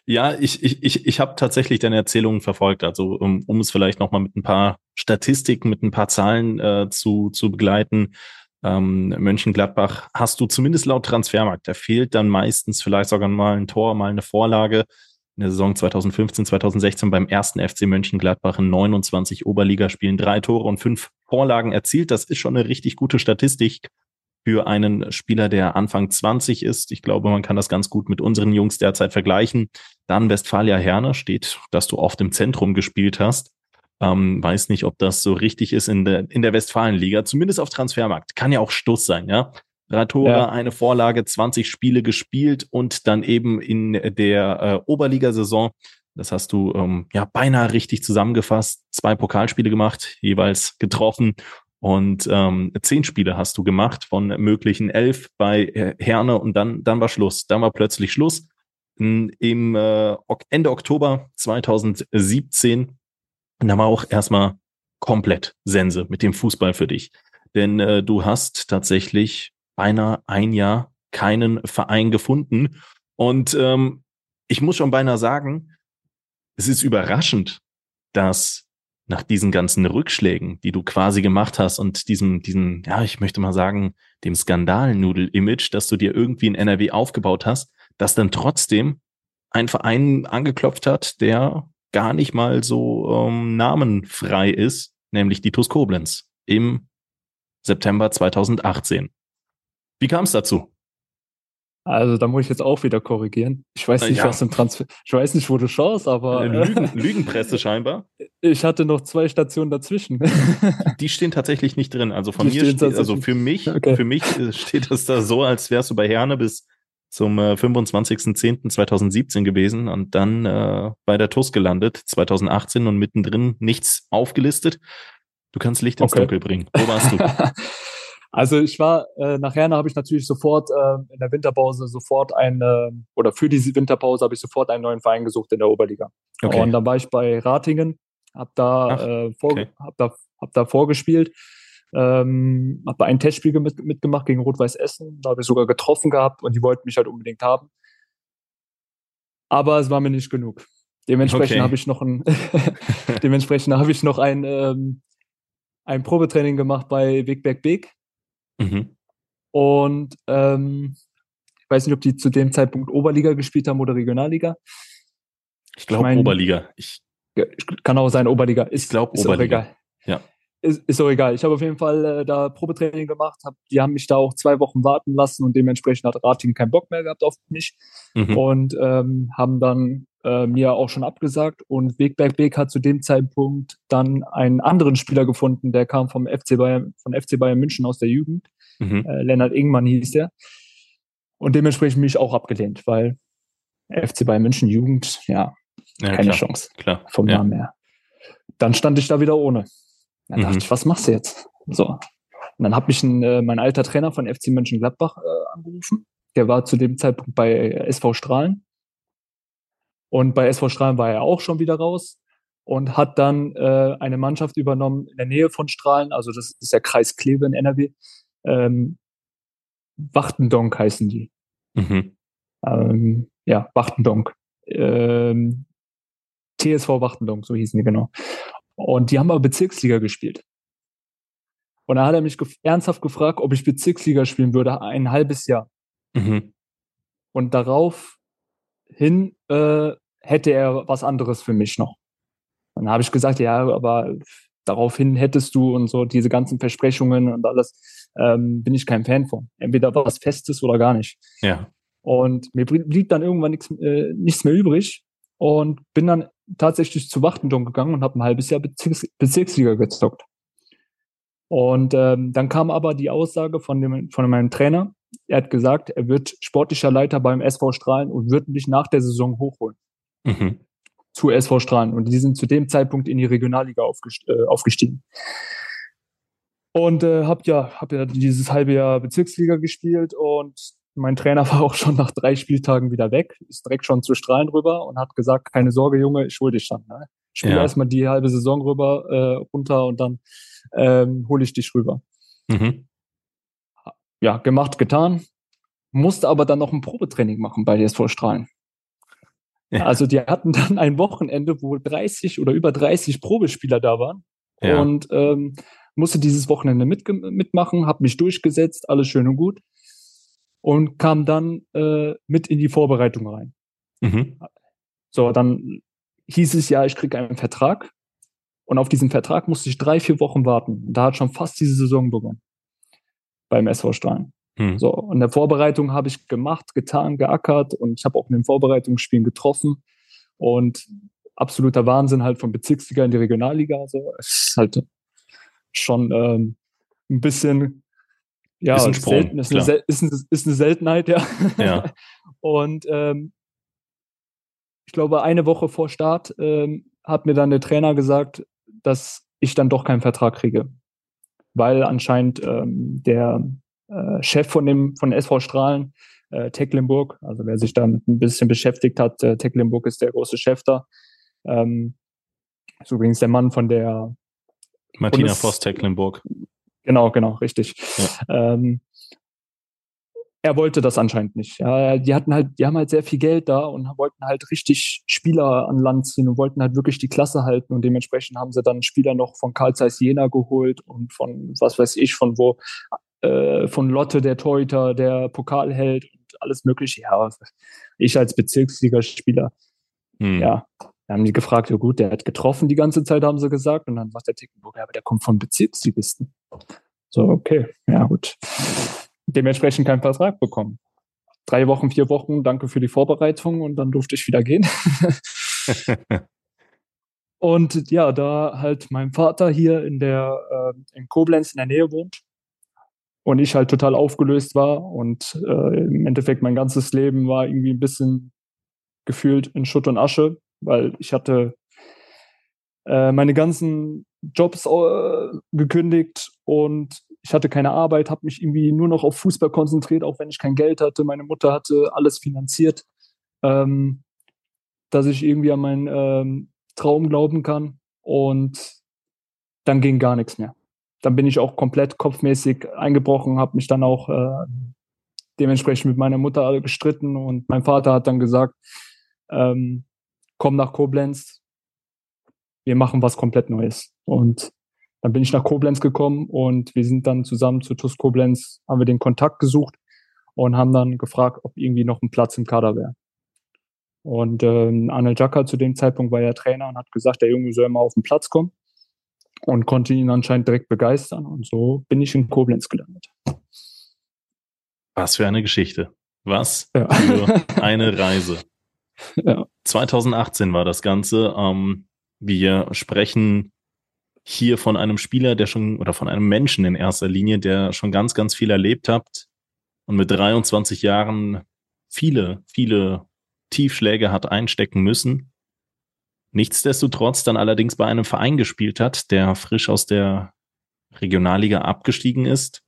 Ja, ich, ich, ich, ich habe tatsächlich deine Erzählungen verfolgt. Also um, um es vielleicht nochmal mit ein paar Statistiken, mit ein paar Zahlen äh, zu, zu begleiten. Ähm, Mönchengladbach hast du zumindest laut Transfermarkt, da fehlt dann meistens vielleicht sogar mal ein Tor, mal eine Vorlage. In der Saison 2015, 2016 beim ersten FC Mönchengladbach in 29 Oberligaspielen drei Tore und fünf Vorlagen erzielt. Das ist schon eine richtig gute Statistik für einen Spieler, der Anfang 20 ist. Ich glaube, man kann das ganz gut mit unseren Jungs derzeit vergleichen. Dann Westfalia Herne steht, dass du oft im Zentrum gespielt hast. Ähm, weiß nicht, ob das so richtig ist in der, in der Westfalenliga, zumindest auf Transfermarkt. Kann ja auch Stuss sein, ja. Drei Tore, ja. eine Vorlage, 20 Spiele gespielt und dann eben in der äh, Oberligasaison, das hast du ähm, ja beinahe richtig zusammengefasst, zwei Pokalspiele gemacht, jeweils getroffen und ähm, zehn Spiele hast du gemacht von möglichen elf bei Herne und dann, dann war Schluss. Dann war plötzlich Schluss. Im äh, Ende Oktober 2017, und da war auch erstmal komplett Sense mit dem Fußball für dich. Denn äh, du hast tatsächlich beinahe ein Jahr keinen Verein gefunden. Und ähm, ich muss schon beinahe sagen, es ist überraschend, dass nach diesen ganzen Rückschlägen, die du quasi gemacht hast und diesem, diesem, ja, ich möchte mal sagen, dem Skandalnudel-Image, das du dir irgendwie in NRW aufgebaut hast, dass dann trotzdem ein Verein angeklopft hat, der gar nicht mal so ähm, namenfrei ist, nämlich die TuS Koblenz im September 2018. Wie kam es dazu? Also da muss ich jetzt auch wieder korrigieren. Ich weiß nicht, ja. was im Transfer. Ich weiß nicht, wo du schaust, aber. Lügen, Lügenpresse scheinbar. Ich hatte noch zwei Stationen dazwischen. Die stehen tatsächlich nicht drin. Also von Die mir steht, also für mich, okay. für mich äh, steht das da so, als wärst du bei Herne bis zum äh, 25.10.2017 gewesen und dann äh, bei der TUS gelandet, 2018 und mittendrin nichts aufgelistet. Du kannst Licht ins okay. Dunkel bringen. Wo warst du? Also ich war, äh, nachher habe ich natürlich sofort äh, in der Winterpause sofort eine, oder für diese Winterpause habe ich sofort einen neuen Verein gesucht in der Oberliga. Okay. Und dann war ich bei Ratingen, habe da, Ach, äh, vor, okay. hab da, hab da vorgespielt, ähm, habe ein Testspiel mit, mitgemacht gegen Rot-Weiß Essen, da habe ich sogar getroffen gehabt und die wollten mich halt unbedingt haben. Aber es war mir nicht genug. Dementsprechend okay. habe ich noch ein, dementsprechend habe ich noch ein, ähm, ein Probetraining gemacht bei Wegberg Beek Mhm. Und ähm, ich weiß nicht, ob die zu dem Zeitpunkt Oberliga gespielt haben oder Regionalliga. Ich glaube Oberliga. Ich, kann auch sein Oberliga. Ist, ich glaube Oberliga. Ja. ist, ist auch egal. Ich habe auf jeden Fall äh, da Probetraining gemacht. Hab, die haben mich da auch zwei Wochen warten lassen und dementsprechend hat Rating keinen Bock mehr gehabt auf mich mhm. und ähm, haben dann äh, mir auch schon abgesagt. Und Wegberg Beek hat zu dem Zeitpunkt dann einen anderen Spieler gefunden, der kam vom FC Bayern, von FC Bayern München aus der Jugend. Mhm. Äh, Lennart Ingmann hieß der. Und dementsprechend mich auch abgelehnt, weil FC Bayern München Jugend, ja, ja keine klar, Chance. Klar. Vom ja. Namen her. Dann stand ich da wieder ohne. Dann mhm. dachte ich, was machst du jetzt? So. Und dann hat mich ein, äh, mein alter Trainer von FC Mönchengladbach äh, angerufen. Der war zu dem Zeitpunkt bei SV Strahlen. Und bei SV Strahlen war er auch schon wieder raus und hat dann äh, eine Mannschaft übernommen in der Nähe von Strahlen, also das ist der Kreis Kleve in NRW. Ähm, Wachtendonk heißen die. Mhm. Ähm, ja, Wachtendonk. Ähm, TSV Wachtendonk, so hießen die genau. Und die haben aber Bezirksliga gespielt. Und da hat er mich gef ernsthaft gefragt, ob ich Bezirksliga spielen würde, ein halbes Jahr. Mhm. Und darauf hin äh, hätte er was anderes für mich noch. Dann habe ich gesagt, ja, aber daraufhin hättest du und so diese ganzen Versprechungen und alles, ähm, bin ich kein Fan von. Entweder was Festes oder gar nicht. Ja. Und mir blieb dann irgendwann nichts, äh, nichts mehr übrig und bin dann tatsächlich zu Wachtendon gegangen und habe ein halbes Jahr Bezirks Bezirksliga gezockt. Und ähm, dann kam aber die Aussage von, dem, von meinem Trainer. Er hat gesagt, er wird sportlicher Leiter beim SV Strahlen und wird mich nach der Saison hochholen. Mhm. Zu SV Strahlen. Und die sind zu dem Zeitpunkt in die Regionalliga aufgest äh, aufgestiegen. Und äh, habe ja, hab ja dieses halbe Jahr Bezirksliga gespielt und mein Trainer war auch schon nach drei Spieltagen wieder weg, ist direkt schon zu Strahlen rüber und hat gesagt, keine Sorge, Junge, ich hol dich dann. Ne? Spiel ja. erstmal die halbe Saison rüber, äh, runter und dann ähm, hole ich dich rüber. Mhm. Ja, gemacht, getan. Musste aber dann noch ein Probetraining machen bei DSV Strahlen. Also die hatten dann ein Wochenende, wo 30 oder über 30 Probespieler da waren. Ja. Und ähm, musste dieses Wochenende mit, mitmachen, habe mich durchgesetzt, alles schön und gut und kam dann äh, mit in die Vorbereitung rein. Mhm. So, dann hieß es ja, ich kriege einen Vertrag und auf diesen Vertrag musste ich drei, vier Wochen warten. Da hat schon fast diese Saison begonnen beim SV Strahlen. Mhm. So, in der Vorbereitung habe ich gemacht, getan, geackert und ich habe auch in den Vorbereitungsspielen getroffen und absoluter Wahnsinn halt von Bezirksliga in die Regionalliga. So, es ist halt schon ähm, ein bisschen ja, ist ein Sprung, selten, ist, eine, ist, eine, ist, eine, Seltenheit, ja. ja. Und ähm, ich glaube, eine Woche vor Start ähm, hat mir dann der Trainer gesagt, dass ich dann doch keinen Vertrag kriege. Weil anscheinend ähm, der äh, Chef von dem von SV Strahlen, äh, Tecklenburg, also wer sich damit ein bisschen beschäftigt hat, äh, Tecklenburg ist der große Chef da. Ähm, ist übrigens der Mann von der Martina Bundes Voss Tecklenburg. Genau, genau, richtig. Ja. Ähm, er wollte das anscheinend nicht. Ja, die hatten halt, die haben halt sehr viel Geld da und wollten halt richtig Spieler an Land ziehen und wollten halt wirklich die Klasse halten und dementsprechend haben sie dann Spieler noch von Karl Zeiss Jena geholt und von was weiß ich von wo, äh, von Lotte der Torhüter, der Pokalheld und alles mögliche. Ja, ich als Bezirksligaspieler, hm. ja, da haben die gefragt, ja gut, der hat getroffen die ganze Zeit, haben sie gesagt. Und dann sagt der Tickenburg, ja, aber der kommt von Bezirksligisten. So, okay, ja gut. Dementsprechend keinen Vertrag bekommen. Drei Wochen, vier Wochen, danke für die Vorbereitung und dann durfte ich wieder gehen. und ja, da halt mein Vater hier in der äh, in Koblenz in der Nähe wohnt und ich halt total aufgelöst war und äh, im Endeffekt mein ganzes Leben war irgendwie ein bisschen gefühlt in Schutt und Asche, weil ich hatte äh, meine ganzen Jobs äh, gekündigt und ich hatte keine Arbeit, habe mich irgendwie nur noch auf Fußball konzentriert, auch wenn ich kein Geld hatte. Meine Mutter hatte alles finanziert, ähm, dass ich irgendwie an meinen ähm, Traum glauben kann. Und dann ging gar nichts mehr. Dann bin ich auch komplett kopfmäßig eingebrochen, habe mich dann auch äh, dementsprechend mit meiner Mutter gestritten und mein Vater hat dann gesagt, ähm, komm nach Koblenz, wir machen was komplett Neues. Und dann bin ich nach Koblenz gekommen und wir sind dann zusammen zu TUS Koblenz, haben wir den Kontakt gesucht und haben dann gefragt, ob irgendwie noch ein Platz im Kader wäre. Und ähm, Arne Jacker zu dem Zeitpunkt war ja Trainer und hat gesagt, der Junge soll mal auf den Platz kommen. Und konnte ihn anscheinend direkt begeistern. Und so bin ich in Koblenz gelandet. Was für eine Geschichte. Was ja. für eine Reise. Ja. 2018 war das Ganze. Ähm, wir sprechen hier von einem Spieler, der schon, oder von einem Menschen in erster Linie, der schon ganz, ganz viel erlebt hat und mit 23 Jahren viele, viele Tiefschläge hat einstecken müssen. Nichtsdestotrotz dann allerdings bei einem Verein gespielt hat, der frisch aus der Regionalliga abgestiegen ist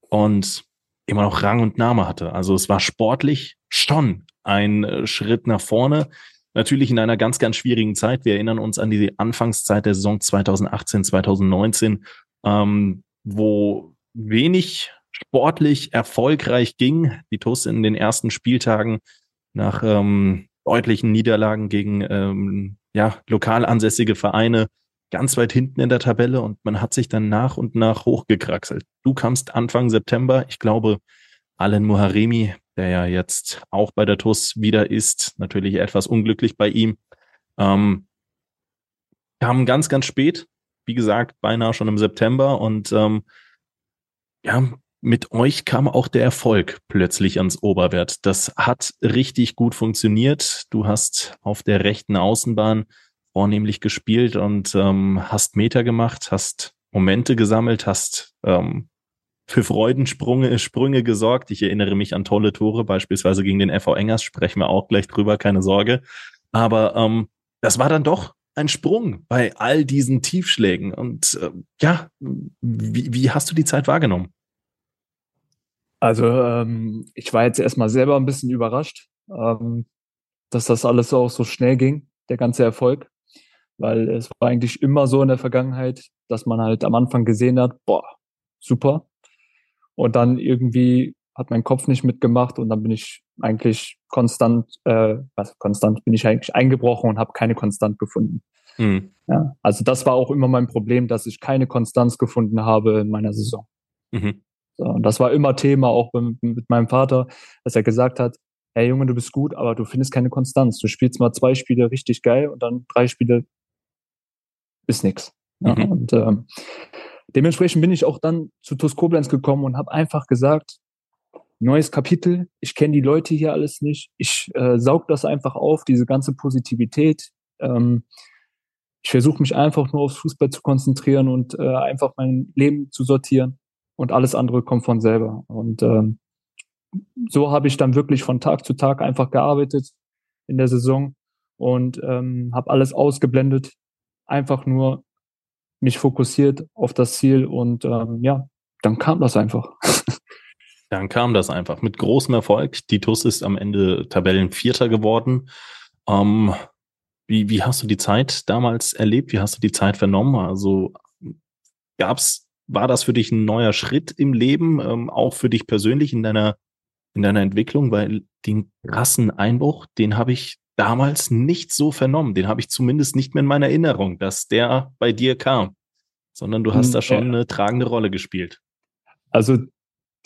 und immer noch Rang und Name hatte. Also es war sportlich schon ein äh, Schritt nach vorne. Natürlich in einer ganz, ganz schwierigen Zeit. Wir erinnern uns an die Anfangszeit der Saison 2018, 2019, ähm, wo wenig sportlich erfolgreich ging. Die TUS in den ersten Spieltagen nach ähm, deutlichen Niederlagen gegen ähm, ja, lokal ansässige Vereine ganz weit hinten in der Tabelle und man hat sich dann nach und nach hochgekraxelt. Du kamst Anfang September, ich glaube, Alan Muharemi, der ja jetzt auch bei der TUS wieder ist, natürlich etwas unglücklich bei ihm, ähm, kam ganz, ganz spät, wie gesagt, beinahe schon im September und ähm, ja, mit euch kam auch der Erfolg plötzlich ans Oberwert. Das hat richtig gut funktioniert. Du hast auf der rechten Außenbahn vornehmlich gespielt und ähm, hast Meter gemacht, hast Momente gesammelt, hast ähm, für Freudensprünge Sprünge gesorgt. Ich erinnere mich an tolle Tore, beispielsweise gegen den FV Engers, sprechen wir auch gleich drüber, keine Sorge. Aber ähm, das war dann doch ein Sprung bei all diesen Tiefschlägen. Und äh, ja, wie, wie hast du die Zeit wahrgenommen? Also ähm, ich war jetzt erstmal selber ein bisschen überrascht, ähm, dass das alles auch so schnell ging, der ganze Erfolg. Weil es war eigentlich immer so in der Vergangenheit, dass man halt am Anfang gesehen hat, boah, super. Und dann irgendwie hat mein Kopf nicht mitgemacht und dann bin ich eigentlich konstant, äh, was konstant, bin ich eigentlich eingebrochen und habe keine Konstant gefunden. Mhm. Ja, also das war auch immer mein Problem, dass ich keine Konstanz gefunden habe in meiner Saison. Mhm. So, und das war immer Thema, auch mit, mit meinem Vater, dass er gesagt hat, hey Junge, du bist gut, aber du findest keine Konstanz. Du spielst mal zwei Spiele richtig geil und dann drei Spiele ist nix. Ja, mhm. Und ähm, dementsprechend bin ich auch dann zu TuS Koblenz gekommen und habe einfach gesagt, neues Kapitel, ich kenne die Leute hier alles nicht, ich äh, saug das einfach auf, diese ganze Positivität. Ähm, ich versuche mich einfach nur aufs Fußball zu konzentrieren und äh, einfach mein Leben zu sortieren und alles andere kommt von selber. Und ähm, so habe ich dann wirklich von Tag zu Tag einfach gearbeitet in der Saison und ähm, habe alles ausgeblendet, einfach nur mich fokussiert auf das Ziel und ähm, ja, dann kam das einfach. Dann kam das einfach mit großem Erfolg. Die TUS ist am Ende Tabellenvierter geworden. Ähm, wie, wie hast du die Zeit damals erlebt? Wie hast du die Zeit vernommen? Also gab es war das für dich ein neuer Schritt im Leben, ähm, auch für dich persönlich in deiner, in deiner Entwicklung? Weil den krassen Einbruch, den habe ich damals nicht so vernommen. Den habe ich zumindest nicht mehr in meiner Erinnerung, dass der bei dir kam, sondern du hast hm, da schon eine tragende Rolle gespielt. Also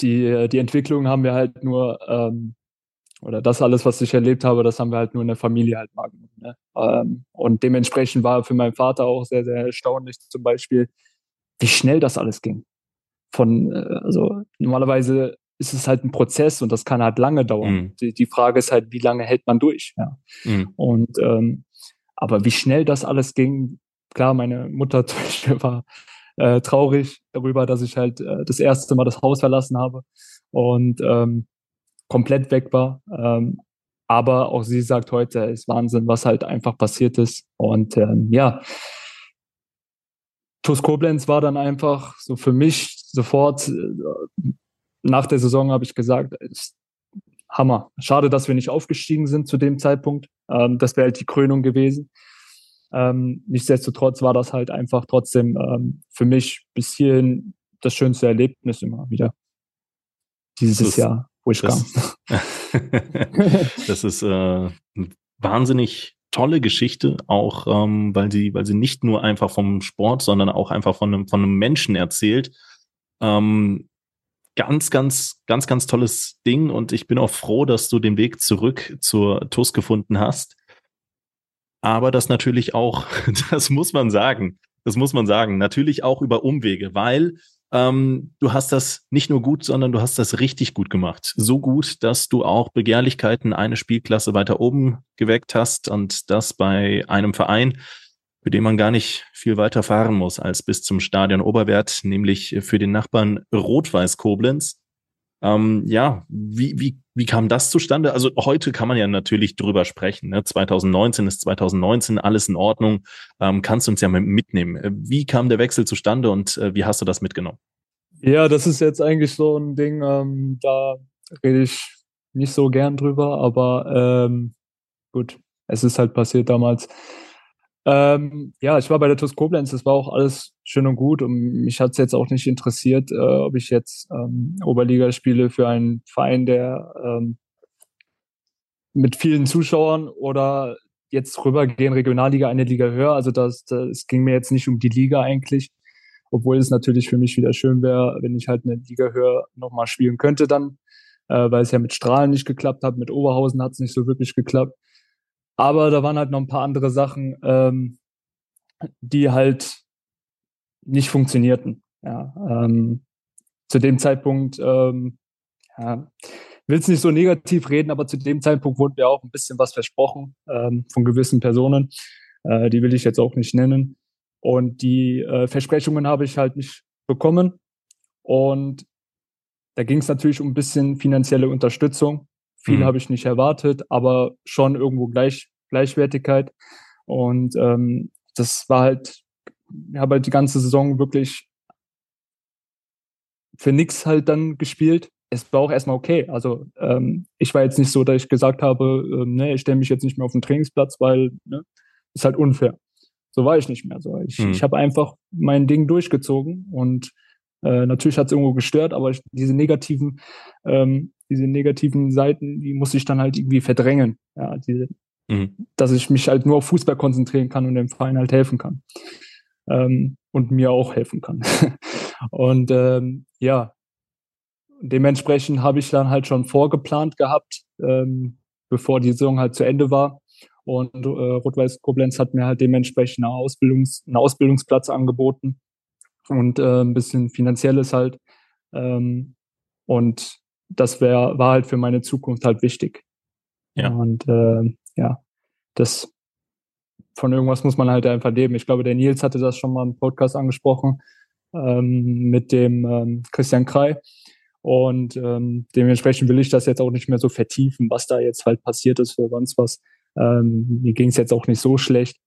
die, die Entwicklung haben wir halt nur, ähm, oder das alles, was ich erlebt habe, das haben wir halt nur in der Familie halt mal gemacht. Ne? Ähm, und dementsprechend war für meinen Vater auch sehr, sehr erstaunlich zum Beispiel, wie schnell das alles ging. Von, äh, also normalerweise ist es halt ein Prozess und das kann halt lange dauern. Mhm. Die, die, Frage ist halt, wie lange hält man durch? Ja. Mhm. Und ähm, aber wie schnell das alles ging, klar, meine Mutter war äh, traurig darüber, dass ich halt äh, das erste Mal das Haus verlassen habe und ähm, komplett weg war. Ähm, aber auch sie sagt heute, es ist Wahnsinn, was halt einfach passiert ist. Und ähm, ja, TuS Koblenz war dann einfach so für mich sofort äh, nach der Saison habe ich gesagt, Hammer. Schade, dass wir nicht aufgestiegen sind zu dem Zeitpunkt. Ähm, das wäre halt die Krönung gewesen. Ähm, nichtsdestotrotz war das halt einfach trotzdem ähm, für mich bis hierhin das schönste Erlebnis immer wieder. Dieses das, Jahr, wo ich das, kam. das ist äh, wahnsinnig tolle Geschichte, auch ähm, weil sie, weil sie nicht nur einfach vom Sport, sondern auch einfach von einem, von einem Menschen erzählt. Ähm, ganz, ganz, ganz, ganz tolles Ding und ich bin auch froh, dass du den Weg zurück zur TUS gefunden hast. Aber das natürlich auch, das muss man sagen, das muss man sagen. Natürlich auch über Umwege, weil ähm, du hast das nicht nur gut, sondern du hast das richtig gut gemacht. So gut, dass du auch Begehrlichkeiten eine Spielklasse weiter oben geweckt hast und das bei einem Verein, für den man gar nicht viel weiter fahren muss als bis zum Stadion Oberwert, nämlich für den Nachbarn Rot-Weiß Koblenz. Ähm, ja, wie, wie, wie kam das zustande? Also heute kann man ja natürlich drüber sprechen. Ne? 2019 ist 2019, alles in Ordnung. Ähm, kannst du uns ja mitnehmen. Äh, wie kam der Wechsel zustande und äh, wie hast du das mitgenommen? Ja, das ist jetzt eigentlich so ein Ding, ähm, da rede ich nicht so gern drüber, aber ähm, gut, es ist halt passiert damals. Ähm, ja, ich war bei der TuS Koblenz, das war auch alles schön und gut und mich hat es jetzt auch nicht interessiert, äh, ob ich jetzt ähm, Oberliga spiele für einen Verein, der ähm, mit vielen Zuschauern oder jetzt rübergehen, Regionalliga, eine Liga höher. Also das, das ging mir jetzt nicht um die Liga eigentlich, obwohl es natürlich für mich wieder schön wäre, wenn ich halt eine Liga höher nochmal spielen könnte dann, äh, weil es ja mit Strahlen nicht geklappt hat, mit Oberhausen hat es nicht so wirklich geklappt. Aber da waren halt noch ein paar andere Sachen, ähm, die halt nicht funktionierten. Ja, ähm, zu dem Zeitpunkt, ähm, ja, will es nicht so negativ reden, aber zu dem Zeitpunkt wurde mir auch ein bisschen was versprochen ähm, von gewissen Personen. Äh, die will ich jetzt auch nicht nennen. Und die äh, Versprechungen habe ich halt nicht bekommen. Und da ging es natürlich um ein bisschen finanzielle Unterstützung. Viel mhm. habe ich nicht erwartet, aber schon irgendwo gleich, Gleichwertigkeit. Und ähm, das war halt, ich habe halt die ganze Saison wirklich für nix halt dann gespielt. Es war auch erstmal okay. Also ähm, ich war jetzt nicht so, dass ich gesagt habe, äh, ne, ich stelle mich jetzt nicht mehr auf den Trainingsplatz, weil ne, ist halt unfair. So war ich nicht mehr. So, ich, mhm. ich habe einfach mein Ding durchgezogen und äh, natürlich hat es irgendwo gestört, aber ich, diese negativen, ähm, diese negativen Seiten, die muss ich dann halt irgendwie verdrängen. Ja, diese, mhm. dass ich mich halt nur auf Fußball konzentrieren kann und dem Verein halt helfen kann. Ähm, und mir auch helfen kann. und ähm, ja, dementsprechend habe ich dann halt schon vorgeplant gehabt, ähm, bevor die Saison halt zu Ende war. Und äh, Rot-Weiß Koblenz hat mir halt dementsprechend eine Ausbildungs-, einen Ausbildungsplatz angeboten und äh, ein bisschen finanzielles halt. Ähm, und das wär, war halt für meine Zukunft halt wichtig. Ja. Und äh, ja, das von irgendwas muss man halt einfach leben. Ich glaube, der Nils hatte das schon mal im Podcast angesprochen ähm, mit dem ähm, Christian Krei. Und ähm, dementsprechend will ich das jetzt auch nicht mehr so vertiefen, was da jetzt halt passiert ist oder sonst was. Ähm, mir ging es jetzt auch nicht so schlecht.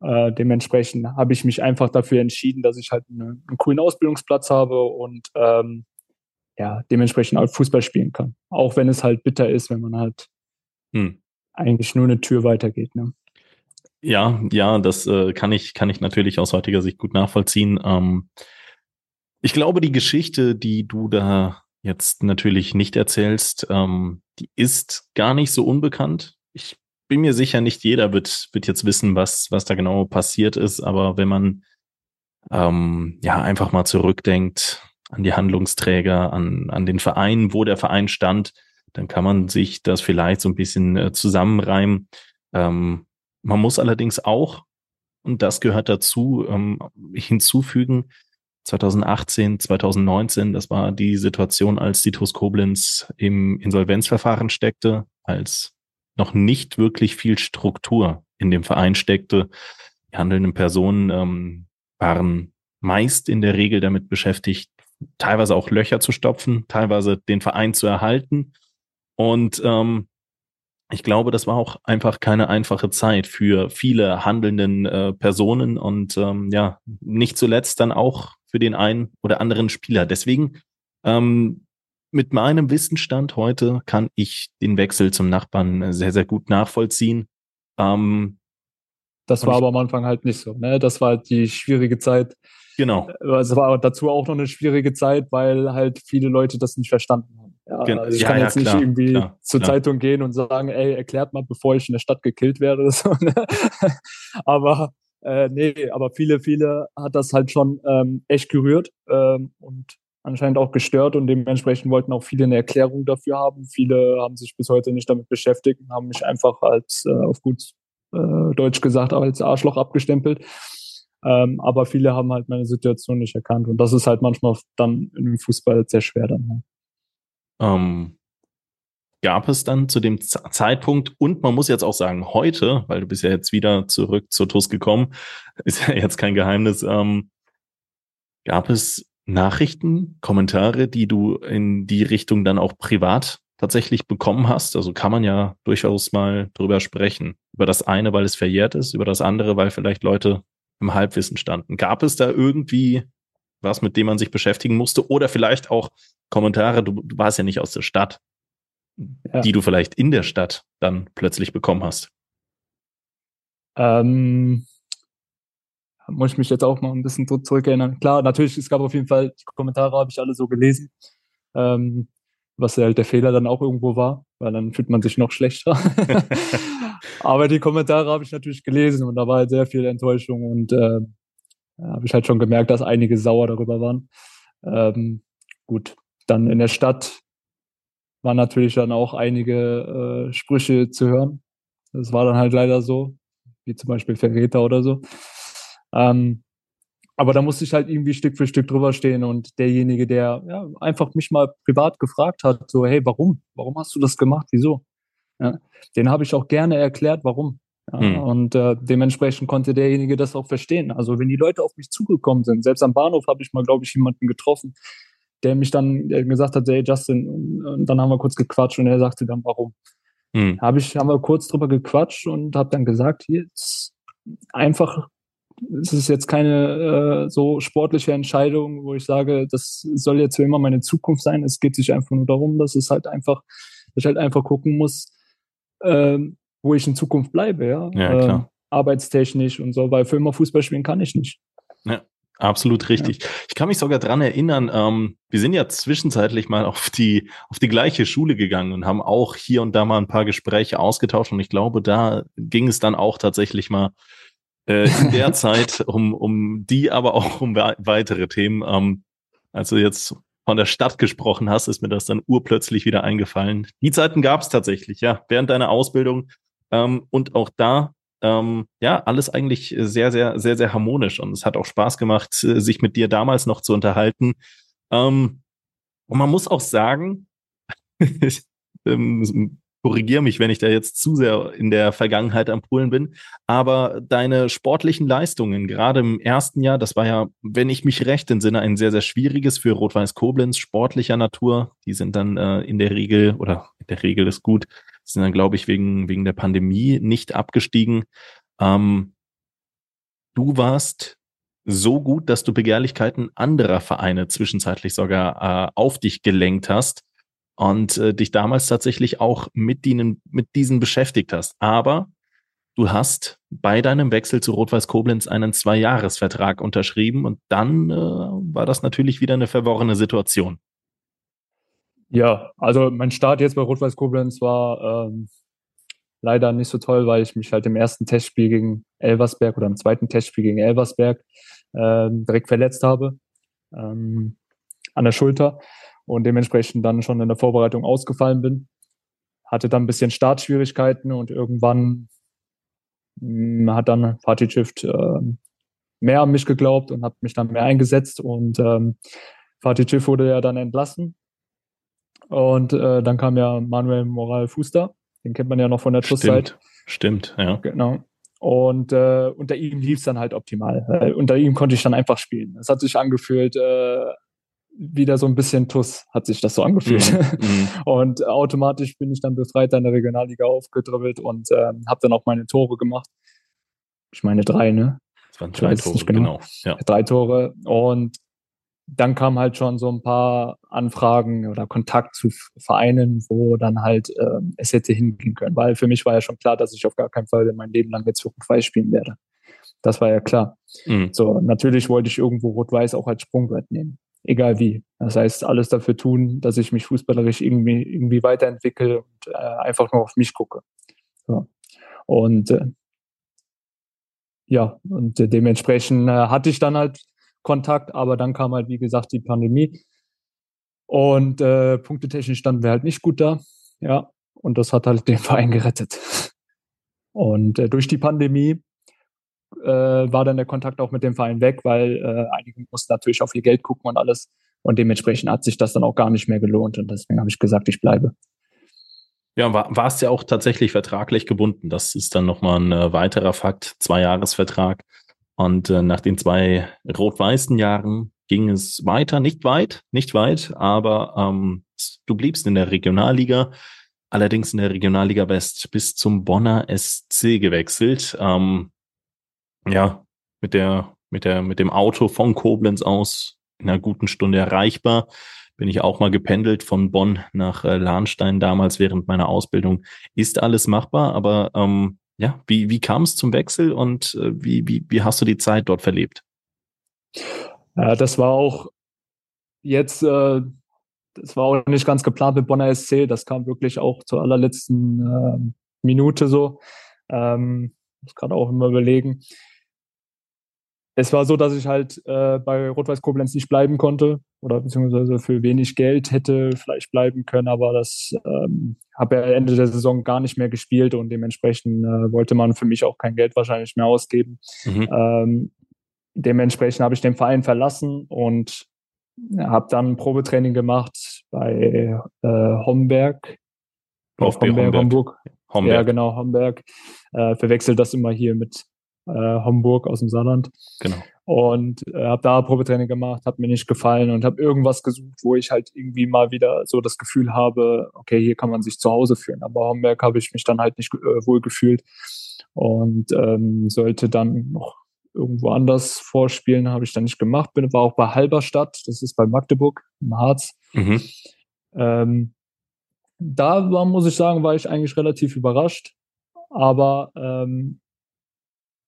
Äh, dementsprechend habe ich mich einfach dafür entschieden, dass ich halt eine, einen coolen Ausbildungsplatz habe und ähm, ja, dementsprechend auch Fußball spielen kann. Auch wenn es halt bitter ist, wenn man halt hm. eigentlich nur eine Tür weitergeht. Ne? Ja, ja, das äh, kann ich, kann ich natürlich aus heutiger Sicht gut nachvollziehen. Ähm, ich glaube, die Geschichte, die du da jetzt natürlich nicht erzählst, ähm, die ist gar nicht so unbekannt. Ich bin mir sicher, nicht jeder wird, wird jetzt wissen, was, was da genau passiert ist, aber wenn man ähm, ja einfach mal zurückdenkt an die Handlungsträger, an, an den Verein, wo der Verein stand, dann kann man sich das vielleicht so ein bisschen äh, zusammenreimen. Ähm, man muss allerdings auch, und das gehört dazu, ähm, hinzufügen, 2018, 2019, das war die Situation, als die TuS Koblenz im Insolvenzverfahren steckte, als noch nicht wirklich viel Struktur in dem Verein steckte. Die handelnden Personen ähm, waren meist in der Regel damit beschäftigt, teilweise auch Löcher zu stopfen, teilweise den Verein zu erhalten. Und ähm, ich glaube, das war auch einfach keine einfache Zeit für viele handelnden äh, Personen und ähm, ja, nicht zuletzt dann auch für den einen oder anderen Spieler. Deswegen ähm, mit meinem Wissensstand heute kann ich den Wechsel zum Nachbarn sehr, sehr gut nachvollziehen. Ähm, das war aber am Anfang halt nicht so. Ne? Das war halt die schwierige Zeit. Genau. Es war dazu auch noch eine schwierige Zeit, weil halt viele Leute das nicht verstanden haben. Ja, also ich ja, kann jetzt ja, nicht irgendwie klar, zur klar. Zeitung gehen und sagen, ey, erklärt mal, bevor ich in der Stadt gekillt werde. So, ne? aber äh, nee, aber viele, viele hat das halt schon ähm, echt gerührt ähm, und anscheinend auch gestört und dementsprechend wollten auch viele eine Erklärung dafür haben. Viele haben sich bis heute nicht damit beschäftigt und haben mich einfach als äh, auf gut äh, Deutsch gesagt als Arschloch abgestempelt. Ähm, aber viele haben halt meine Situation nicht erkannt. Und das ist halt manchmal dann im Fußball sehr schwer dann. Ähm, gab es dann zu dem Zeitpunkt und man muss jetzt auch sagen, heute, weil du bist ja jetzt wieder zurück zur TUS gekommen, ist ja jetzt kein Geheimnis, ähm, gab es Nachrichten, Kommentare, die du in die Richtung dann auch privat tatsächlich bekommen hast? Also kann man ja durchaus mal drüber sprechen. Über das eine, weil es verjährt ist, über das andere, weil vielleicht Leute im Halbwissen standen. Gab es da irgendwie was, mit dem man sich beschäftigen musste? Oder vielleicht auch Kommentare, du, du warst ja nicht aus der Stadt, ja. die du vielleicht in der Stadt dann plötzlich bekommen hast? Ähm, muss ich mich jetzt auch mal ein bisschen zurückerinnern. Klar, natürlich, es gab auf jeden Fall, die Kommentare habe ich alle so gelesen, ähm, was halt der Fehler dann auch irgendwo war, weil dann fühlt man sich noch schlechter. Aber die Kommentare habe ich natürlich gelesen und da war halt sehr viel Enttäuschung und äh, habe ich halt schon gemerkt, dass einige sauer darüber waren. Ähm, gut, dann in der Stadt waren natürlich dann auch einige äh, Sprüche zu hören. Das war dann halt leider so, wie zum Beispiel Verräter oder so. Ähm, aber da musste ich halt irgendwie Stück für Stück drüber stehen und derjenige, der ja, einfach mich mal privat gefragt hat, so, hey, warum? Warum hast du das gemacht? Wieso? Ja, den habe ich auch gerne erklärt, warum. Ja, hm. Und äh, dementsprechend konnte derjenige das auch verstehen. Also wenn die Leute auf mich zugekommen sind, selbst am Bahnhof habe ich mal, glaube ich, jemanden getroffen, der mich dann gesagt hat, hey Justin, und dann haben wir kurz gequatscht und er sagte dann, warum. Hm. Hab ich, haben wir kurz drüber gequatscht und habe dann gesagt, jetzt einfach es ist jetzt keine äh, so sportliche Entscheidung, wo ich sage, das soll jetzt für immer meine Zukunft sein. Es geht sich einfach nur darum, dass es halt einfach, dass ich halt einfach gucken muss, äh, wo ich in Zukunft bleibe, ja. ja klar. Äh, arbeitstechnisch und so, weil für immer Fußball spielen kann ich nicht. Ja, absolut richtig. Ja. Ich kann mich sogar dran erinnern, ähm, wir sind ja zwischenzeitlich mal auf die, auf die gleiche Schule gegangen und haben auch hier und da mal ein paar Gespräche ausgetauscht und ich glaube, da ging es dann auch tatsächlich mal äh, in der Zeit um, um die, aber auch um weitere Themen. Ähm, als du jetzt von der Stadt gesprochen hast, ist mir das dann urplötzlich wieder eingefallen. Die Zeiten gab es tatsächlich, ja, während deiner Ausbildung. Ähm, und auch da, ähm, ja, alles eigentlich sehr, sehr, sehr, sehr harmonisch. Und es hat auch Spaß gemacht, sich mit dir damals noch zu unterhalten. Ähm, und man muss auch sagen, ähm, korrigiere mich, wenn ich da jetzt zu sehr in der Vergangenheit am Polen bin. Aber deine sportlichen Leistungen, gerade im ersten Jahr, das war ja, wenn ich mich recht entsinne, ein sehr, sehr schwieriges für Rot-Weiß Koblenz sportlicher Natur. Die sind dann äh, in der Regel, oder in der Regel ist gut, sind dann, glaube ich, wegen, wegen der Pandemie nicht abgestiegen. Ähm, du warst so gut, dass du Begehrlichkeiten anderer Vereine zwischenzeitlich sogar äh, auf dich gelenkt hast und äh, dich damals tatsächlich auch mit, denen, mit diesen beschäftigt hast. Aber du hast bei deinem Wechsel zu Rot-Weiß Koblenz einen Zwei-Jahres-Vertrag unterschrieben und dann äh, war das natürlich wieder eine verworrene Situation. Ja, also mein Start jetzt bei Rot-Weiß Koblenz war ähm, leider nicht so toll, weil ich mich halt im ersten Testspiel gegen Elversberg oder im zweiten Testspiel gegen Elversberg ähm, direkt verletzt habe ähm, an der Schulter und dementsprechend dann schon in der Vorbereitung ausgefallen bin. Hatte dann ein bisschen Startschwierigkeiten und irgendwann mh, hm, hat dann Fatih Shift äh, mehr an mich geglaubt und hat mich dann mehr eingesetzt und ähm, Fatih Schiff wurde ja dann entlassen. Und äh, dann kam ja Manuel Moral Fuster, den kennt man ja noch von der Schlusszeit. Stimmt, ja. Genau. Und äh, unter ihm lief es dann halt optimal. Äh, unter ihm konnte ich dann einfach spielen. Es hat sich angefühlt, äh, wieder so ein bisschen Tuss, hat sich das so angefühlt. Mhm. mhm. Und automatisch bin ich dann befreit in der Regionalliga aufgedribbelt und äh, habe dann auch meine Tore gemacht. Ich meine drei, ne? Das waren drei Tore, genau. genau. Ja. Drei Tore. Und dann kamen halt schon so ein paar Anfragen oder Kontakt zu Vereinen, wo dann halt äh, es hätte hingehen können. Weil für mich war ja schon klar, dass ich auf gar keinen Fall mein Leben lang jetzt Rot-Weiß spielen werde. Das war ja klar. Mhm. So, natürlich wollte ich irgendwo Rot-Weiß auch als Sprungbrett nehmen egal wie. Das heißt, alles dafür tun, dass ich mich fußballerisch irgendwie, irgendwie weiterentwickle und äh, einfach nur auf mich gucke. So. Und äh, ja, und äh, dementsprechend äh, hatte ich dann halt Kontakt, aber dann kam halt, wie gesagt, die Pandemie. Und äh, punktetechnisch standen wir halt nicht gut da. Ja, und das hat halt den Verein gerettet. Und äh, durch die Pandemie äh, war dann der Kontakt auch mit dem Verein weg, weil äh, einige mussten natürlich auf ihr Geld gucken und alles. Und dementsprechend hat sich das dann auch gar nicht mehr gelohnt. Und deswegen habe ich gesagt, ich bleibe. Ja, war, warst ja auch tatsächlich vertraglich gebunden. Das ist dann nochmal ein äh, weiterer Fakt. Zwei-Jahres-Vertrag. Und äh, nach den zwei rot-weißen Jahren ging es weiter, nicht weit, nicht weit, aber ähm, du bliebst in der Regionalliga, allerdings in der Regionalliga West bis zum Bonner SC gewechselt. Ähm, ja, mit der, mit der, mit dem Auto von Koblenz aus in einer guten Stunde erreichbar. Bin ich auch mal gependelt von Bonn nach äh, Lahnstein damals während meiner Ausbildung. Ist alles machbar, aber ähm, ja, wie, wie kam es zum Wechsel und äh, wie, wie, wie hast du die Zeit dort verlebt? Ja, das war auch jetzt, äh, das war auch nicht ganz geplant mit Bonner SC. Das kam wirklich auch zur allerletzten äh, Minute so. Ähm, muss gerade auch immer überlegen. Es war so, dass ich halt äh, bei Rot-Weiß Koblenz nicht bleiben konnte oder beziehungsweise für wenig Geld hätte vielleicht bleiben können, aber das ähm, habe ja Ende der Saison gar nicht mehr gespielt und dementsprechend äh, wollte man für mich auch kein Geld wahrscheinlich mehr ausgeben. Mhm. Ähm, dementsprechend habe ich den Verein verlassen und habe dann Probetraining gemacht bei äh, Homberg. VfB Homberg, Homberg. Homburg. Homberg. Ja, genau, Homberg. Äh, verwechselt das immer hier mit äh, Homburg aus dem Saarland. Genau. Und äh, habe da Probetraining gemacht, hat mir nicht gefallen und habe irgendwas gesucht, wo ich halt irgendwie mal wieder so das Gefühl habe, okay, hier kann man sich zu Hause fühlen. Aber Homberg habe ich mich dann halt nicht äh, wohl gefühlt und ähm, sollte dann noch irgendwo anders vorspielen, habe ich dann nicht gemacht. Bin war auch bei Halberstadt, das ist bei Magdeburg im Harz. Mhm. Ähm, da war, muss ich sagen, war ich eigentlich relativ überrascht. Aber ähm,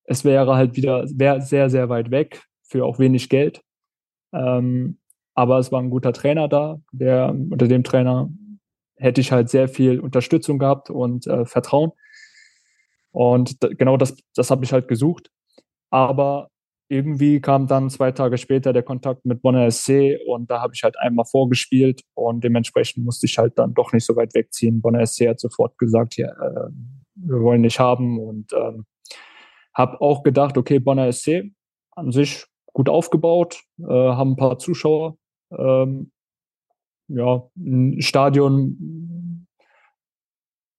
es wäre halt wieder sehr, sehr weit weg für auch wenig Geld. Ähm, aber es war ein guter Trainer da, der unter dem Trainer hätte ich halt sehr viel Unterstützung gehabt und äh, Vertrauen. Und genau das, das habe ich halt gesucht. Aber irgendwie kam dann zwei Tage später der Kontakt mit Bonner SC und da habe ich halt einmal vorgespielt und dementsprechend musste ich halt dann doch nicht so weit wegziehen. Bonner SC hat sofort gesagt, ja, äh, wir wollen nicht haben und ähm, habe auch gedacht, okay, Bonner SC an sich gut aufgebaut, äh, haben ein paar Zuschauer, ähm, ja, ein Stadion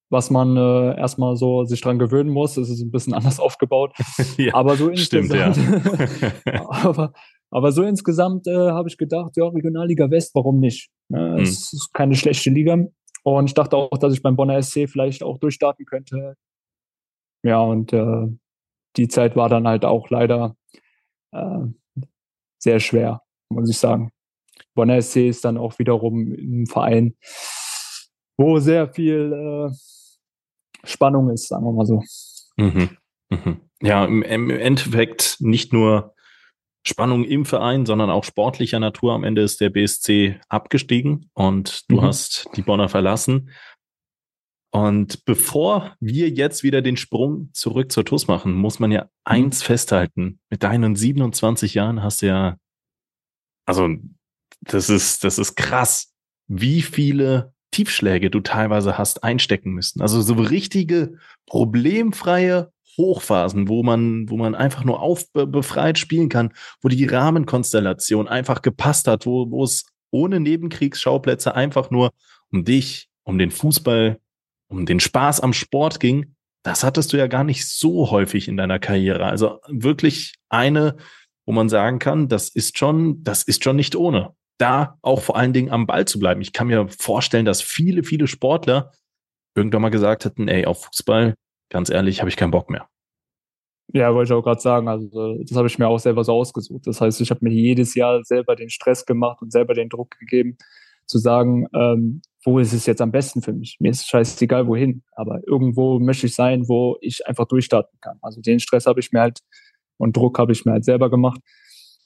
was man äh, erstmal so sich dran gewöhnen muss. Es ist ein bisschen anders aufgebaut. ja, aber so insgesamt, stimmt, ja. aber, aber so insgesamt äh, habe ich gedacht, ja, Regionalliga West, warum nicht? Ne? Mhm. Es ist keine schlechte Liga. Und ich dachte auch, dass ich beim Bonner SC vielleicht auch durchstarten könnte. Ja, und äh, die Zeit war dann halt auch leider äh, sehr schwer, muss ich sagen. Bonner SC ist dann auch wiederum ein Verein, wo sehr viel äh, Spannung ist, sagen wir mal so. Mhm. Mhm. Ja, im, im, Endeffekt nicht nur Spannung im Verein, sondern auch sportlicher Natur. Am Ende ist der BSC abgestiegen und du mhm. hast die Bonner verlassen. Und bevor wir jetzt wieder den Sprung zurück zur TUS machen, muss man ja mhm. eins festhalten. Mit deinen 27 Jahren hast du ja, also das ist, das ist krass, wie viele Tiefschläge du teilweise hast einstecken müssen. Also so richtige problemfreie Hochphasen, wo man, wo man einfach nur aufbefreit spielen kann, wo die Rahmenkonstellation einfach gepasst hat, wo, wo es ohne Nebenkriegsschauplätze einfach nur um dich, um den Fußball, um den Spaß am Sport ging. Das hattest du ja gar nicht so häufig in deiner Karriere. Also wirklich eine, wo man sagen kann, das ist schon, das ist schon nicht ohne da auch vor allen Dingen am Ball zu bleiben. Ich kann mir vorstellen, dass viele, viele Sportler irgendwann mal gesagt hätten, ey, auf Fußball, ganz ehrlich, habe ich keinen Bock mehr. Ja, wollte ich auch gerade sagen. Also das habe ich mir auch selber so ausgesucht. Das heißt, ich habe mir jedes Jahr selber den Stress gemacht und selber den Druck gegeben, zu sagen, ähm, wo ist es jetzt am besten für mich? Mir ist scheißegal, wohin. Aber irgendwo möchte ich sein, wo ich einfach durchstarten kann. Also den Stress habe ich mir halt und Druck habe ich mir halt selber gemacht.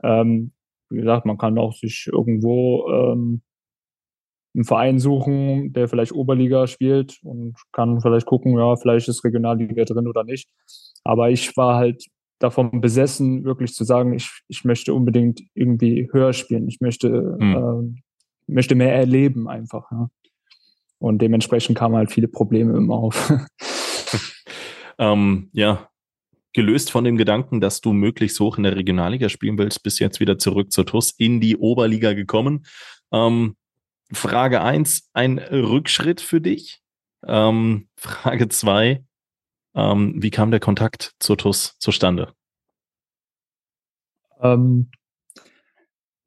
Ähm, wie gesagt, man kann auch sich irgendwo ähm, einen Verein suchen, der vielleicht Oberliga spielt und kann vielleicht gucken, ja, vielleicht ist Regionalliga drin oder nicht. Aber ich war halt davon besessen, wirklich zu sagen, ich, ich möchte unbedingt irgendwie höher spielen. Ich möchte, mhm. äh, möchte mehr erleben einfach. Ja. Und dementsprechend kamen halt viele Probleme immer auf. ähm, ja, gelöst von dem Gedanken, dass du möglichst hoch in der Regionalliga spielen willst, bis jetzt wieder zurück zur TUS in die Oberliga gekommen. Ähm, Frage eins: ein Rückschritt für dich? Ähm, Frage zwei: ähm, wie kam der Kontakt zur TUS zustande? Ähm,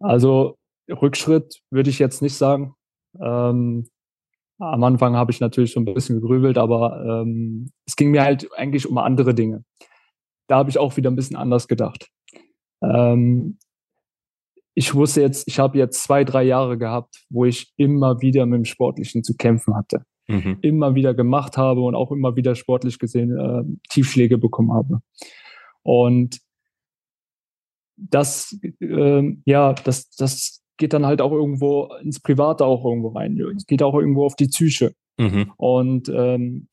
also Rückschritt würde ich jetzt nicht sagen. Ähm, am Anfang habe ich natürlich so ein bisschen gegrübelt, aber ähm, es ging mir halt eigentlich um andere Dinge. Da habe ich auch wieder ein bisschen anders gedacht. Ähm, ich wusste jetzt, ich habe jetzt zwei, drei Jahre gehabt, wo ich immer wieder mit dem Sportlichen zu kämpfen hatte. Mhm. Immer wieder gemacht habe und auch immer wieder sportlich gesehen äh, Tiefschläge bekommen habe. Und das, äh, ja, das, das geht dann halt auch irgendwo ins Private auch irgendwo rein. Es geht auch irgendwo auf die Psyche. Mhm. Und ähm,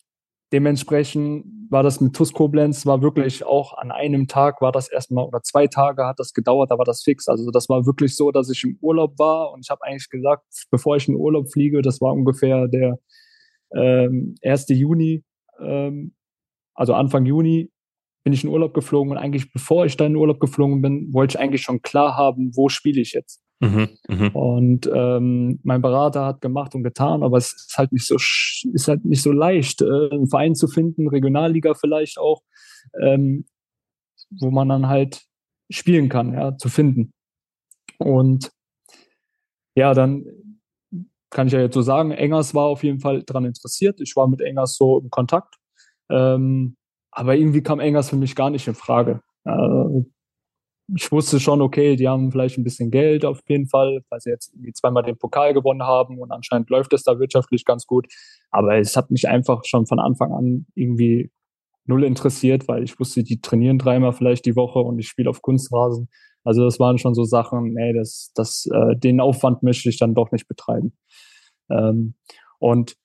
dementsprechend war das mit TUS Koblenz, war wirklich auch an einem Tag war das erstmal, oder zwei Tage hat das gedauert, da war das fix. Also das war wirklich so, dass ich im Urlaub war und ich habe eigentlich gesagt, bevor ich in Urlaub fliege, das war ungefähr der ähm, 1. Juni, ähm, also Anfang Juni, bin ich in Urlaub geflogen und eigentlich bevor ich dann in Urlaub geflogen bin, wollte ich eigentlich schon klar haben, wo spiele ich jetzt. Mhm, mh. Und ähm, mein Berater hat gemacht und getan, aber es ist halt nicht so ist halt nicht so leicht, äh, einen Verein zu finden, Regionalliga vielleicht auch, ähm, wo man dann halt spielen kann, ja, zu finden. Und ja, dann kann ich ja jetzt so sagen, Engers war auf jeden Fall daran interessiert. Ich war mit Engers so im Kontakt. Ähm, aber irgendwie kam Engers für mich gar nicht in Frage. Äh, ich wusste schon, okay, die haben vielleicht ein bisschen Geld auf jeden Fall, weil sie jetzt irgendwie zweimal den Pokal gewonnen haben und anscheinend läuft es da wirtschaftlich ganz gut. Aber es hat mich einfach schon von Anfang an irgendwie null interessiert, weil ich wusste, die trainieren dreimal vielleicht die Woche und ich spiele auf Kunstrasen. Also das waren schon so Sachen, nee, das, das, äh, den Aufwand möchte ich dann doch nicht betreiben. Ähm, und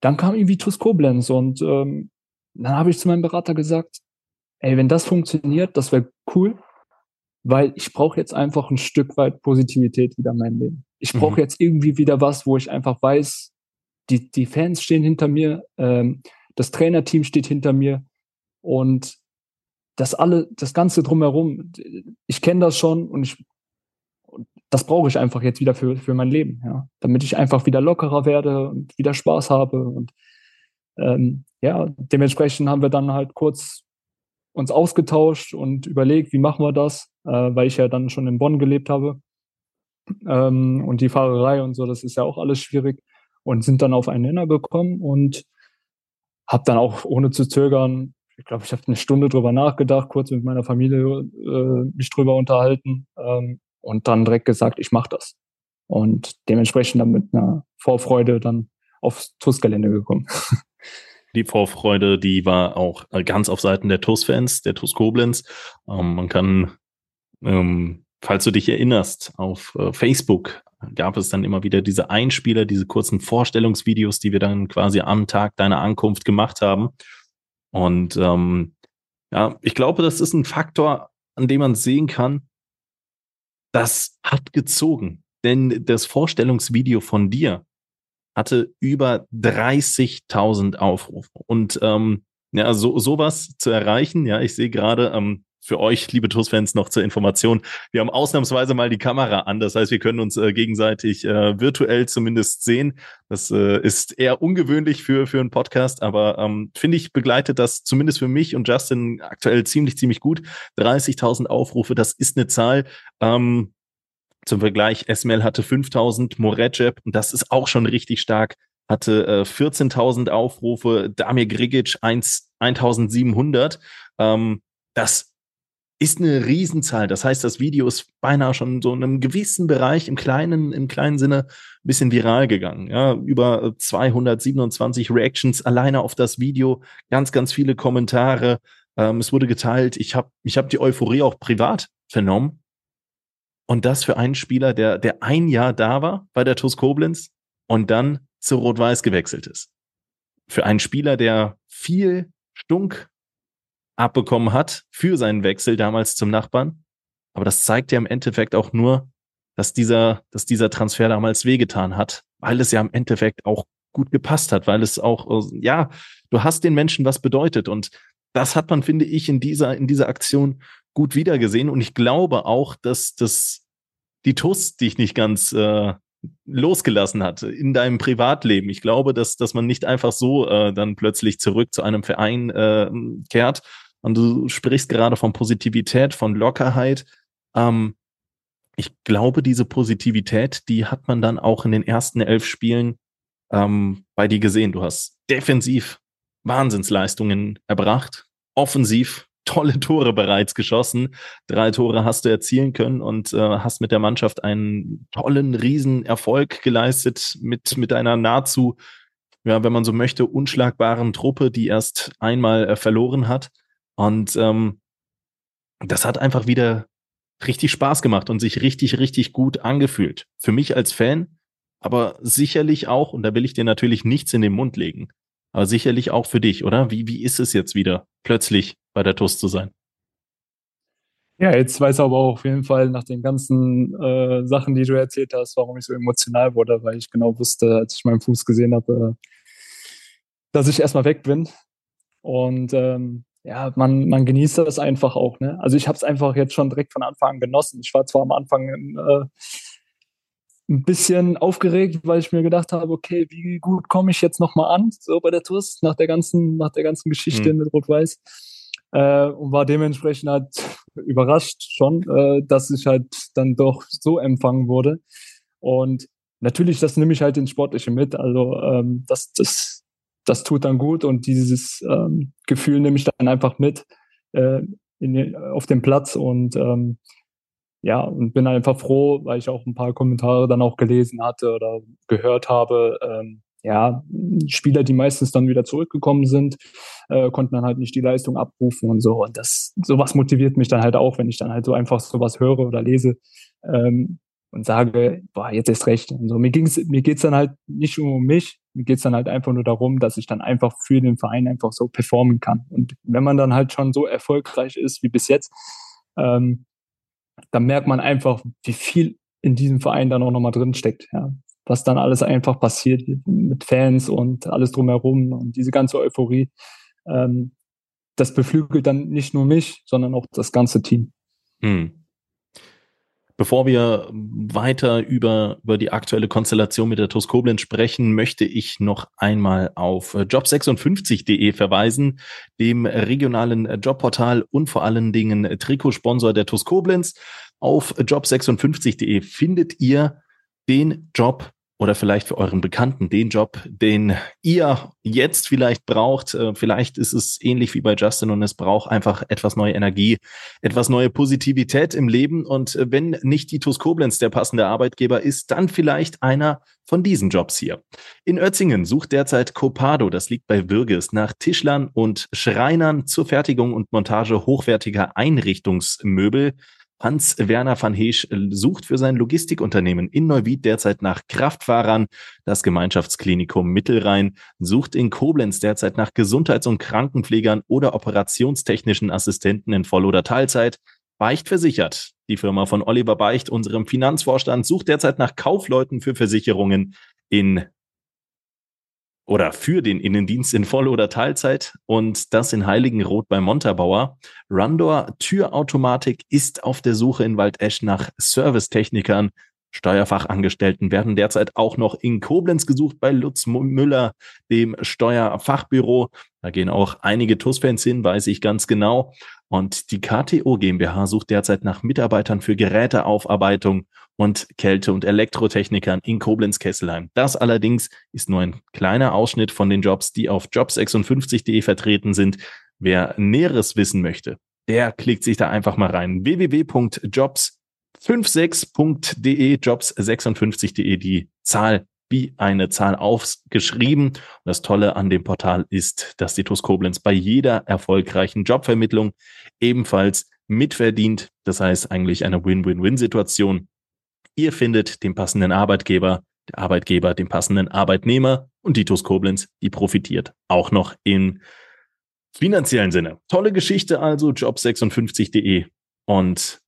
dann kam irgendwie TuS Koblenz und ähm, dann habe ich zu meinem Berater gesagt, ey, wenn das funktioniert, das wäre cool, weil ich brauche jetzt einfach ein Stück weit Positivität wieder in meinem Leben. Ich brauche mhm. jetzt irgendwie wieder was, wo ich einfach weiß, die, die Fans stehen hinter mir, ähm, das Trainerteam steht hinter mir und das alle, das Ganze drumherum, ich kenne das schon und ich das brauche ich einfach jetzt wieder für, für mein Leben, ja. Damit ich einfach wieder lockerer werde und wieder Spaß habe. Und ähm, ja, dementsprechend haben wir dann halt kurz uns ausgetauscht und überlegt, wie machen wir das, äh, weil ich ja dann schon in Bonn gelebt habe. Ähm, und die Fahrerei und so, das ist ja auch alles schwierig. Und sind dann auf einen Nenner gekommen und habe dann auch ohne zu zögern, ich glaube, ich habe eine Stunde drüber nachgedacht, kurz mit meiner Familie äh, mich drüber unterhalten ähm, und dann direkt gesagt, ich mache das. Und dementsprechend dann mit einer Vorfreude dann aufs TUS-Gelände gekommen. Die Vorfreude, die war auch ganz auf Seiten der TUS-Fans, der TUS Koblenz. Ähm, man kann, ähm, falls du dich erinnerst, auf äh, Facebook gab es dann immer wieder diese Einspieler, diese kurzen Vorstellungsvideos, die wir dann quasi am Tag deiner Ankunft gemacht haben. Und ähm, ja, ich glaube, das ist ein Faktor, an dem man sehen kann, das hat gezogen. Denn das Vorstellungsvideo von dir hatte über 30.000 Aufrufe. Und ähm, ja, so sowas zu erreichen, ja, ich sehe gerade, ähm, für euch, liebe TUS-Fans, noch zur Information. Wir haben ausnahmsweise mal die Kamera an. Das heißt, wir können uns äh, gegenseitig äh, virtuell zumindest sehen. Das äh, ist eher ungewöhnlich für, für einen Podcast, aber ähm, finde ich, begleitet das zumindest für mich und Justin aktuell ziemlich, ziemlich gut. 30.000 Aufrufe, das ist eine Zahl. Ähm, zum Vergleich, Esmel hatte 5000, Morecep, und das ist auch schon richtig stark, hatte äh, 14.000 Aufrufe, Damir Grigic 1, 1700. Ähm, das ist eine Riesenzahl. Das heißt, das Video ist beinahe schon so in einem gewissen Bereich im kleinen, im kleinen Sinne ein bisschen viral gegangen. Ja, über 227 Reactions alleine auf das Video, ganz, ganz viele Kommentare. Ähm, es wurde geteilt. Ich habe ich hab die Euphorie auch privat vernommen. Und das für einen Spieler, der, der ein Jahr da war bei der TuS Koblenz und dann zu Rot-Weiß gewechselt ist. Für einen Spieler, der viel Stunk abbekommen hat für seinen Wechsel damals zum Nachbarn. Aber das zeigt ja im Endeffekt auch nur, dass dieser, dass dieser Transfer damals wehgetan hat, weil es ja im Endeffekt auch gut gepasst hat, weil es auch, ja, du hast den Menschen was bedeutet und das hat man, finde ich, in dieser, in dieser Aktion gut wiedergesehen. Und ich glaube auch, dass das die TUS dich nicht ganz äh, losgelassen hat in deinem Privatleben. Ich glaube, dass, dass man nicht einfach so äh, dann plötzlich zurück zu einem Verein äh, kehrt. Und du sprichst gerade von Positivität, von Lockerheit. Ähm, ich glaube, diese Positivität, die hat man dann auch in den ersten elf Spielen ähm, bei dir gesehen. Du hast defensiv Wahnsinnsleistungen erbracht, offensiv tolle Tore bereits geschossen. Drei Tore hast du erzielen können und äh, hast mit der Mannschaft einen tollen Riesenerfolg geleistet mit, mit einer nahezu, ja, wenn man so möchte, unschlagbaren Truppe, die erst einmal äh, verloren hat. Und ähm, das hat einfach wieder richtig Spaß gemacht und sich richtig, richtig gut angefühlt. Für mich als Fan, aber sicherlich auch, und da will ich dir natürlich nichts in den Mund legen, aber sicherlich auch für dich, oder? Wie, wie ist es jetzt wieder, plötzlich bei der TUS zu sein? Ja, jetzt weiß aber auch auf jeden Fall nach den ganzen äh, Sachen, die du erzählt hast, warum ich so emotional wurde, weil ich genau wusste, als ich meinen Fuß gesehen habe, äh, dass ich erstmal weg bin. Und ähm, ja, man, man genießt das einfach auch. Ne? Also ich habe es einfach jetzt schon direkt von Anfang an genossen. Ich war zwar am Anfang äh, ein bisschen aufgeregt, weil ich mir gedacht habe, okay, wie gut komme ich jetzt nochmal an, so bei der TUS, nach der ganzen, nach der ganzen Geschichte mhm. mit Rot-Weiß. Äh, und war dementsprechend halt überrascht schon, äh, dass ich halt dann doch so empfangen wurde. Und natürlich, das nehme ich halt ins Sportliche mit. Also ähm, das, das, das tut dann gut und dieses ähm, Gefühl nehme ich dann einfach mit äh, in, auf dem Platz und ähm, ja, und bin einfach froh, weil ich auch ein paar Kommentare dann auch gelesen hatte oder gehört habe. Ähm, ja, Spieler, die meistens dann wieder zurückgekommen sind, äh, konnten dann halt nicht die Leistung abrufen und so. Und das, sowas motiviert mich dann halt auch, wenn ich dann halt so einfach sowas höre oder lese ähm, und sage, boah, jetzt ist recht. Und so. Mir ging's, mir geht's dann halt nicht nur um mich, mir geht's dann halt einfach nur darum, dass ich dann einfach für den Verein einfach so performen kann. Und wenn man dann halt schon so erfolgreich ist wie bis jetzt, ähm, dann merkt man einfach, wie viel in diesem Verein dann auch nochmal drin steckt. Ja. Was dann alles einfach passiert mit Fans und alles drumherum und diese ganze Euphorie. Ähm, das beflügelt dann nicht nur mich, sondern auch das ganze Team. Hm. Bevor wir weiter über, über die aktuelle Konstellation mit der TuS Koblenz sprechen, möchte ich noch einmal auf job56.de verweisen, dem regionalen Jobportal und vor allen Dingen Trikotsponsor der TuS Koblenz. Auf job56.de findet ihr den Job oder vielleicht für euren Bekannten den Job, den ihr jetzt vielleicht braucht. Äh, vielleicht ist es ähnlich wie bei Justin und es braucht einfach etwas neue Energie, etwas neue Positivität im Leben. Und äh, wenn nicht die TuS Koblenz der passende Arbeitgeber ist, dann vielleicht einer von diesen Jobs hier. In Ötzingen sucht derzeit Copado, das liegt bei Würges, nach Tischlern und Schreinern zur Fertigung und Montage hochwertiger Einrichtungsmöbel. Hans-Werner van Heesch äh, sucht für sein Logistikunternehmen in Neuwied derzeit nach Kraftfahrern. Das Gemeinschaftsklinikum Mittelrhein sucht in Koblenz derzeit nach Gesundheits- und Krankenpflegern oder operationstechnischen Assistenten in Voll- oder Teilzeit. Beicht versichert. Die Firma von Oliver Beicht, unserem Finanzvorstand, sucht derzeit nach Kaufleuten für Versicherungen in oder für den Innendienst in Voll- oder Teilzeit und das in Heiligenroth bei Montabaur. Rundor Türautomatik ist auf der Suche in Waldesch nach Servicetechnikern. Steuerfachangestellten werden derzeit auch noch in Koblenz gesucht bei Lutz Müller, dem Steuerfachbüro. Da gehen auch einige TUS-Fans hin, weiß ich ganz genau. Und die KTO GmbH sucht derzeit nach Mitarbeitern für Geräteaufarbeitung und Kälte- und Elektrotechnikern in Koblenz-Kesselheim. Das allerdings ist nur ein kleiner Ausschnitt von den Jobs, die auf jobs56.de vertreten sind. Wer Näheres wissen möchte, der klickt sich da einfach mal rein. www.jobs56.de, jobs56.de, die Zahl wie eine Zahl aufgeschrieben. Und das Tolle an dem Portal ist, dass die TUS Koblenz bei jeder erfolgreichen Jobvermittlung ebenfalls mitverdient. Das heißt eigentlich eine Win-Win-Win-Situation. Ihr findet den passenden Arbeitgeber, der Arbeitgeber den passenden Arbeitnehmer und die TUS Koblenz, die profitiert auch noch im finanziellen Sinne. Tolle Geschichte also, job56.de und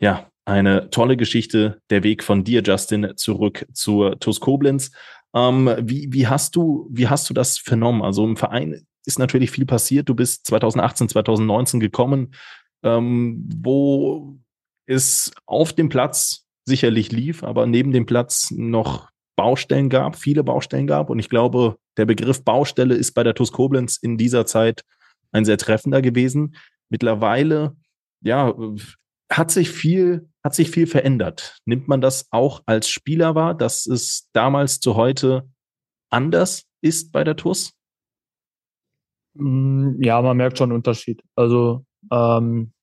ja, eine tolle Geschichte, der Weg von dir, Justin, zurück zur TUS Koblenz. Ähm, wie, wie, hast du, wie hast du das vernommen? Also im Verein ist natürlich viel passiert. Du bist 2018, 2019 gekommen, ähm, wo es auf dem Platz sicherlich lief, aber neben dem Platz noch Baustellen gab, viele Baustellen gab. Und ich glaube, der Begriff Baustelle ist bei der TuS Koblenz in dieser Zeit ein sehr treffender gewesen. Mittlerweile, ja, hat sich viel, hat sich viel verändert. Nimmt man das auch als Spieler wahr, dass es damals zu heute anders ist bei der TuS? Mm, ja, man merkt schon einen Unterschied. Also ähm,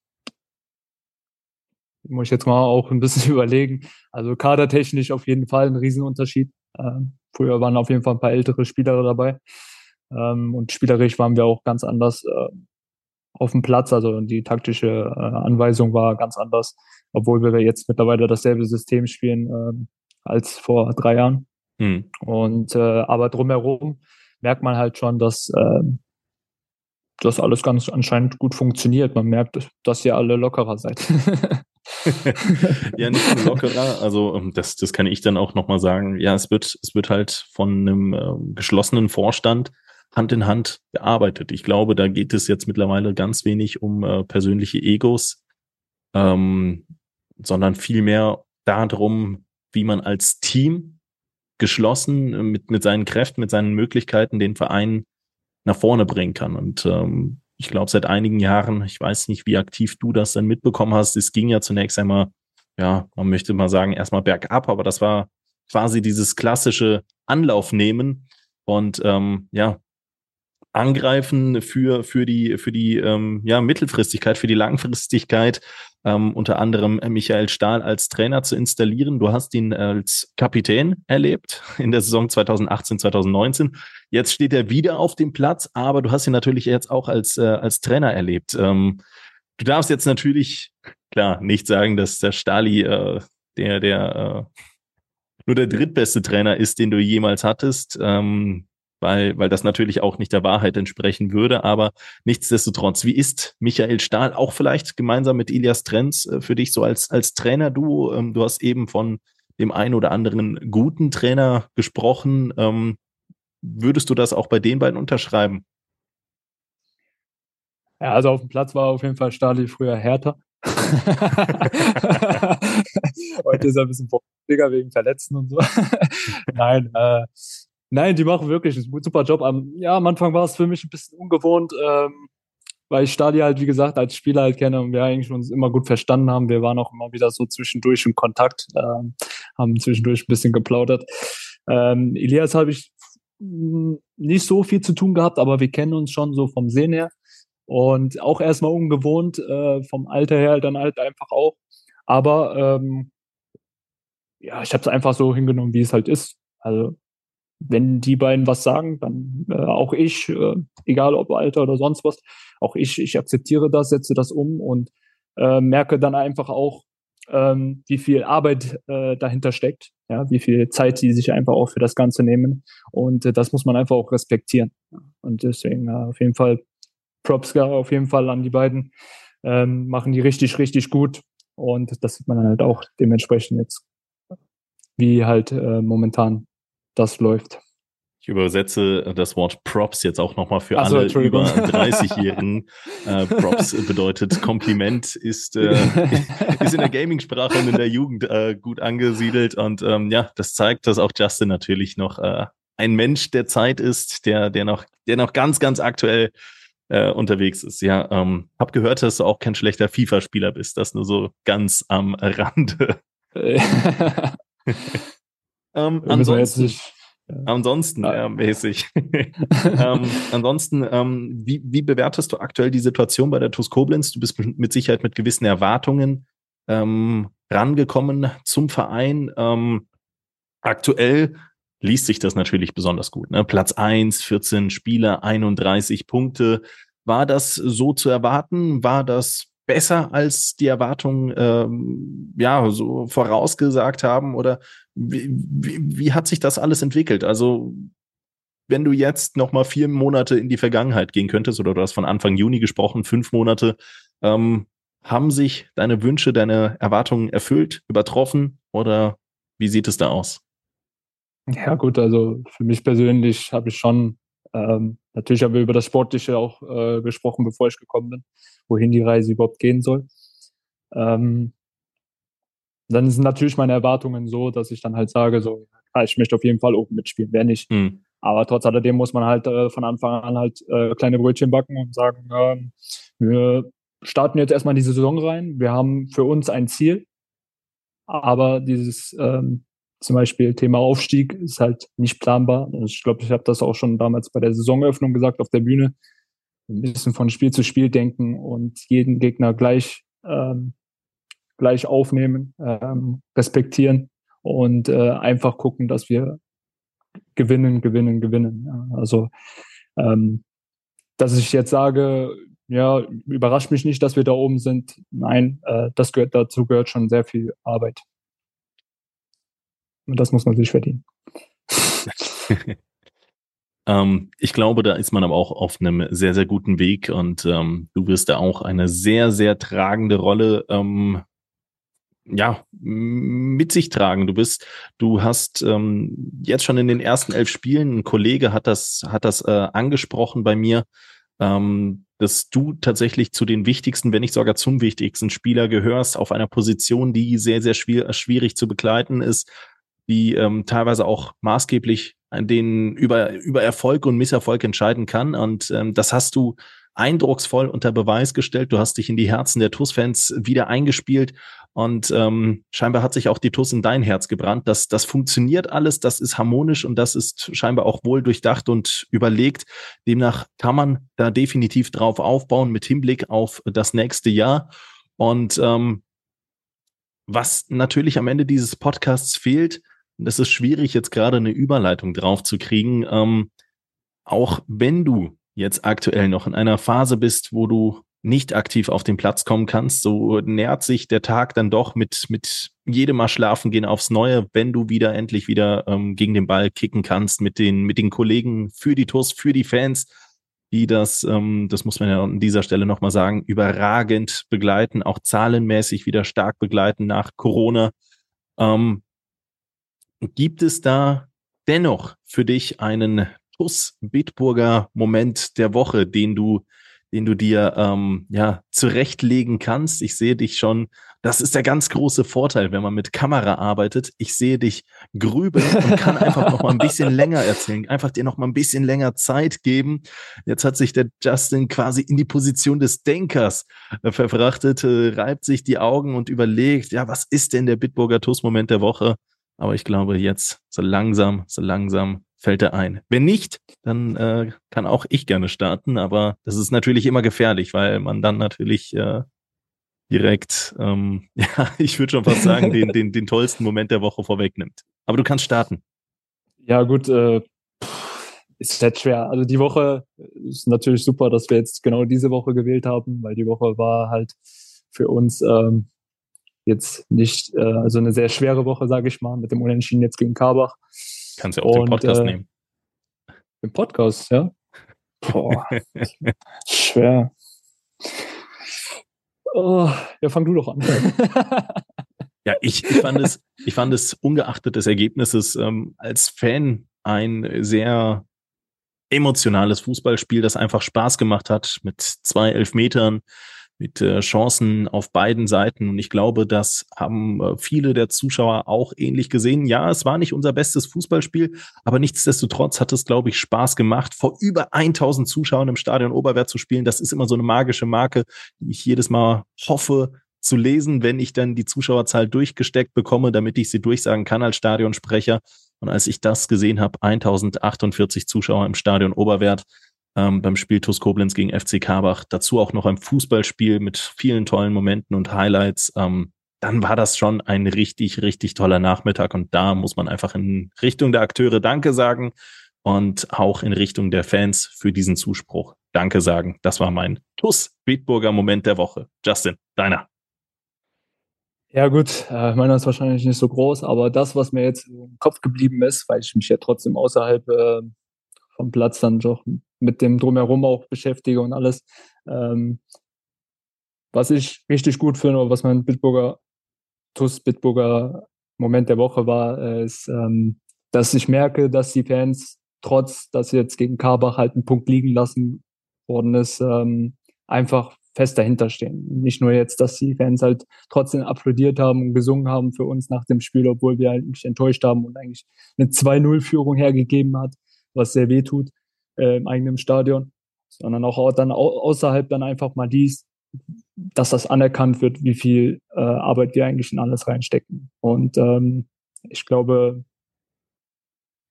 muss ich jetzt mal auch ein bisschen überlegen. Also kadertechnisch auf jeden Fall ein Riesenunterschied. Ähm, früher waren auf jeden Fall ein paar ältere Spieler dabei. Ähm, und spielerisch waren wir auch ganz anders äh, auf dem Platz. Also die taktische äh, Anweisung war ganz anders, obwohl wir jetzt mittlerweile dasselbe System spielen äh, als vor drei Jahren. Hm. Und äh, aber drumherum merkt man halt schon, dass äh, das alles ganz anscheinend gut funktioniert. Man merkt, dass ihr alle lockerer seid. ja, nicht nur lockerer. Also ähm, das, das kann ich dann auch nochmal sagen. Ja, es wird, es wird halt von einem äh, geschlossenen Vorstand Hand in Hand gearbeitet. Ich glaube, da geht es jetzt mittlerweile ganz wenig um äh, persönliche Egos, ähm, sondern vielmehr darum, wie man als Team geschlossen äh, mit, mit seinen Kräften, mit seinen Möglichkeiten den Verein nach vorne bringen kann. Und ähm, ich glaube, seit einigen Jahren, ich weiß nicht, wie aktiv du das dann mitbekommen hast, es ging ja zunächst einmal, ja, man möchte mal sagen, erstmal bergab, aber das war quasi dieses klassische Anlaufnehmen und ähm, ja, angreifen für, für die, für die ähm, ja, Mittelfristigkeit, für die Langfristigkeit, ähm, unter anderem Michael Stahl als Trainer zu installieren. Du hast ihn als Kapitän erlebt in der Saison 2018, 2019. Jetzt steht er wieder auf dem Platz, aber du hast ihn natürlich jetzt auch als, äh, als Trainer erlebt. Ähm, du darfst jetzt natürlich, klar, nicht sagen, dass der Stali äh, der, der äh, nur der drittbeste Trainer ist, den du jemals hattest. Ähm, weil, weil das natürlich auch nicht der Wahrheit entsprechen würde. Aber nichtsdestotrotz, wie ist Michael Stahl auch vielleicht gemeinsam mit Ilias Trenz äh, für dich so als, als Trainer-Duo? Ähm, du hast eben von dem einen oder anderen guten Trainer gesprochen. Ähm, würdest du das auch bei den beiden unterschreiben? Ja, also auf dem Platz war auf jeden Fall Stali früher härter. Heute ist er ein bisschen vorsichtiger wegen Verletzten und so. Nein, äh, Nein, die machen wirklich einen super Job. ja, am Anfang war es für mich ein bisschen ungewohnt, ähm, weil ich Stadi halt, wie gesagt, als Spieler halt kenne und wir eigentlich uns immer gut verstanden haben. Wir waren auch immer wieder so zwischendurch in Kontakt, ähm, haben zwischendurch ein bisschen geplaudert. Ähm, Elias habe ich hm, nicht so viel zu tun gehabt, aber wir kennen uns schon so vom Sehen her. Und auch erstmal ungewohnt, äh, vom Alter her dann halt einfach auch. Aber ähm, ja, ich habe es einfach so hingenommen, wie es halt ist. Also wenn die beiden was sagen, dann äh, auch ich, äh, egal ob Alter oder sonst was, auch ich, ich akzeptiere das, setze das um und äh, merke dann einfach auch, ähm, wie viel Arbeit äh, dahinter steckt, ja, wie viel Zeit die sich einfach auch für das Ganze nehmen. Und äh, das muss man einfach auch respektieren. Und deswegen äh, auf jeden Fall Props auf jeden Fall an die beiden. Ähm, machen die richtig, richtig gut. Und das sieht man dann halt auch dementsprechend jetzt, wie halt äh, momentan das läuft. Ich übersetze das Wort Props jetzt auch nochmal für so, alle über 30-Jährigen. äh, Props bedeutet Kompliment, ist, äh, ist in der Gaming-Sprache und in der Jugend äh, gut angesiedelt. Und ähm, ja, das zeigt, dass auch Justin natürlich noch äh, ein Mensch der Zeit ist, der, der, noch, der noch ganz, ganz aktuell äh, unterwegs ist. Ja, ähm, hab gehört, dass du auch kein schlechter FIFA-Spieler bist. Das nur so ganz am Rande. Ähm, ansonsten, nicht, ja. ansonsten ja. äh, mäßig. ähm, ansonsten, ähm, wie, wie bewertest du aktuell die Situation bei der TuS Koblenz? Du bist mit Sicherheit mit gewissen Erwartungen ähm, rangekommen zum Verein. Ähm, aktuell liest sich das natürlich besonders gut. Ne? Platz eins, 14 Spieler, 31 Punkte. War das so zu erwarten? War das besser als die Erwartungen ähm, ja so vorausgesagt haben oder wie, wie, wie hat sich das alles entwickelt? Also wenn du jetzt noch mal vier Monate in die Vergangenheit gehen könntest oder du hast von Anfang Juni gesprochen, fünf Monate, ähm, haben sich deine Wünsche, deine Erwartungen erfüllt, übertroffen oder wie sieht es da aus? Ja gut, also für mich persönlich habe ich schon Ähm, natürlich haben wir über das Sportliche auch äh, gesprochen, bevor ich gekommen bin, wohin die Reise überhaupt gehen soll. Ähm, dann sind natürlich meine Erwartungen so, dass ich dann halt sage, so, ja, ich möchte auf jeden Fall oben mitspielen, wer nicht. Mhm. Aber trotz alledem muss man halt äh, von Anfang an halt äh, kleine Brötchen backen und sagen, äh, wir starten jetzt erstmal in die Saison rein. Wir haben für uns ein Ziel, aber dieses ähm, zum Beispiel Thema Aufstieg ist halt nicht planbar. Ich glaube, ich habe das auch schon damals bei der Saisoneröffnung gesagt auf der Bühne. Ein bisschen von Spiel zu Spiel denken und jeden Gegner gleich ähm, gleich aufnehmen, ähm, respektieren und äh, einfach gucken, dass wir gewinnen, gewinnen, gewinnen. Ja, also, ähm, dass ich jetzt sage, ja, überrascht mich nicht, dass wir da oben sind. Nein, äh, das gehört dazu gehört schon sehr viel Arbeit. Und das muss man sich verdienen. ähm, ich glaube, da ist man aber auch auf einem sehr, sehr guten Weg und ähm, du wirst da auch eine sehr, sehr tragende Rolle ähm, ja, mit sich tragen. Du bist, du hast ähm, jetzt schon in den ersten elf Spielen, ein Kollege hat das, hat das äh, angesprochen bei mir, ähm, dass du tatsächlich zu den wichtigsten, wenn nicht sogar zum wichtigsten Spieler gehörst, auf einer Position, die sehr, sehr schwierig, schwierig zu begleiten ist, die ähm, teilweise auch maßgeblich den über, über Erfolg und Misserfolg entscheiden kann. Und ähm, das hast du eindrucksvoll unter Beweis gestellt. Du hast dich in die Herzen der TUS-Fans wieder eingespielt und ähm, scheinbar hat sich auch die TUS in dein Herz gebrannt. Das, das funktioniert alles, das ist harmonisch und das ist scheinbar auch wohl durchdacht und überlegt. Demnach kann man da definitiv drauf aufbauen mit Hinblick auf das nächste Jahr. Und ähm, was natürlich am Ende dieses Podcasts fehlt, es ist schwierig, jetzt gerade eine Überleitung drauf zu kriegen, ähm, auch wenn du jetzt aktuell noch in einer Phase bist, wo du nicht aktiv auf den Platz kommen kannst, so nährt sich der Tag dann doch mit, mit jedem Mal schlafen gehen aufs Neue, wenn du wieder endlich wieder ähm, gegen den Ball kicken kannst mit den, mit den Kollegen für die TUS, für die Fans, die das, ähm, das muss man ja an dieser Stelle nochmal sagen, überragend begleiten, auch zahlenmäßig wieder stark begleiten nach Corona. Ähm, gibt es da dennoch für dich einen TUS Bitburger Moment der Woche, den du den du dir ähm, ja zurechtlegen kannst. Ich sehe dich schon. Das ist der ganz große Vorteil, wenn man mit Kamera arbeitet. Ich sehe dich grübeln und kann einfach noch mal ein bisschen länger erzählen, einfach dir noch mal ein bisschen länger Zeit geben. Jetzt hat sich der Justin quasi in die Position des Denkers äh, verfrachtet, äh, reibt sich die Augen und überlegt, ja, was ist denn der Bitburger Toast-Moment der Woche? Aber ich glaube, jetzt so langsam, so langsam fällt er ein. Wenn nicht, dann äh, kann auch ich gerne starten, aber das ist natürlich immer gefährlich, weil man dann natürlich äh, direkt, ähm, ja, ich würde schon fast sagen, den, den, den tollsten Moment der Woche vorwegnimmt. Aber du kannst starten. Ja, gut, äh, ist halt schwer. Also die Woche ist natürlich super, dass wir jetzt genau diese Woche gewählt haben, weil die Woche war halt für uns ähm, jetzt nicht, äh, also eine sehr schwere Woche, sage ich mal, mit dem Unentschieden jetzt gegen Karbach. Kannst ja auch und, den Podcast äh, nehmen. Den Podcast, ja. Boah, schwer. Oh, ja, fang du doch an. ja, ich, ich, fand es, ich fand es ungeachtet des Ergebnisses ähm, als Fan ein sehr emotionales Fußballspiel, das einfach Spaß gemacht hat mit zwei Elfmetern, mit äh, Chancen auf beiden Seiten. Und ich glaube, das haben äh, viele der Zuschauer auch ähnlich gesehen. Ja, es war nicht unser bestes Fußballspiel, aber nichtsdestotrotz hat es, glaube ich, Spaß gemacht, vor über 1000 Zuschauern im Stadion Oberwert zu spielen. Das ist immer so eine magische Marke, die ich jedes Mal hoffe, zu lesen, wenn ich dann die Zuschauerzahl durchgesteckt bekomme, damit ich sie durchsagen kann als Stadionsprecher. Und als ich das gesehen habe, 1048 Zuschauer im Stadion Oberwert, ähm, beim Spiel TuS Koblenz gegen FC Karbach. Dazu auch noch ein Fußballspiel mit vielen tollen Momenten und Highlights. Ähm, dann war das schon ein richtig, richtig toller Nachmittag. Und da muss man einfach in Richtung der Akteure Danke sagen und auch in Richtung der Fans für diesen Zuspruch Danke sagen. Das war mein TuS Bitburger Moment der Woche. Justin, deiner. Ja gut, äh, meiner ist wahrscheinlich nicht so groß, aber das, was mir jetzt im Kopf geblieben ist, weil ich mich ja trotzdem außerhalb äh, vom Platz dann doch mit dem Drumherum auch beschäftige und alles. Ähm, was ich richtig gut finde, was mein Bitburger, TUS Bitburger Moment der Woche war, ist, ähm, dass ich merke, dass die Fans trotz, dass jetzt gegen Karbach halt ein Punkt liegen lassen worden ist, ähm, einfach fest dahinter stehen. Nicht nur jetzt, dass die Fans halt trotzdem applaudiert haben und gesungen haben für uns nach dem Spiel, obwohl wir eigentlich enttäuscht haben und eigentlich eine 2-0-Führung hergegeben hat, was sehr weh tut äh, im eigenen Stadion, sondern auch dann außerhalb dann einfach mal dies, dass das anerkannt wird, wie viel äh, Arbeit wir eigentlich in alles reinstecken. Und ähm, ich glaube,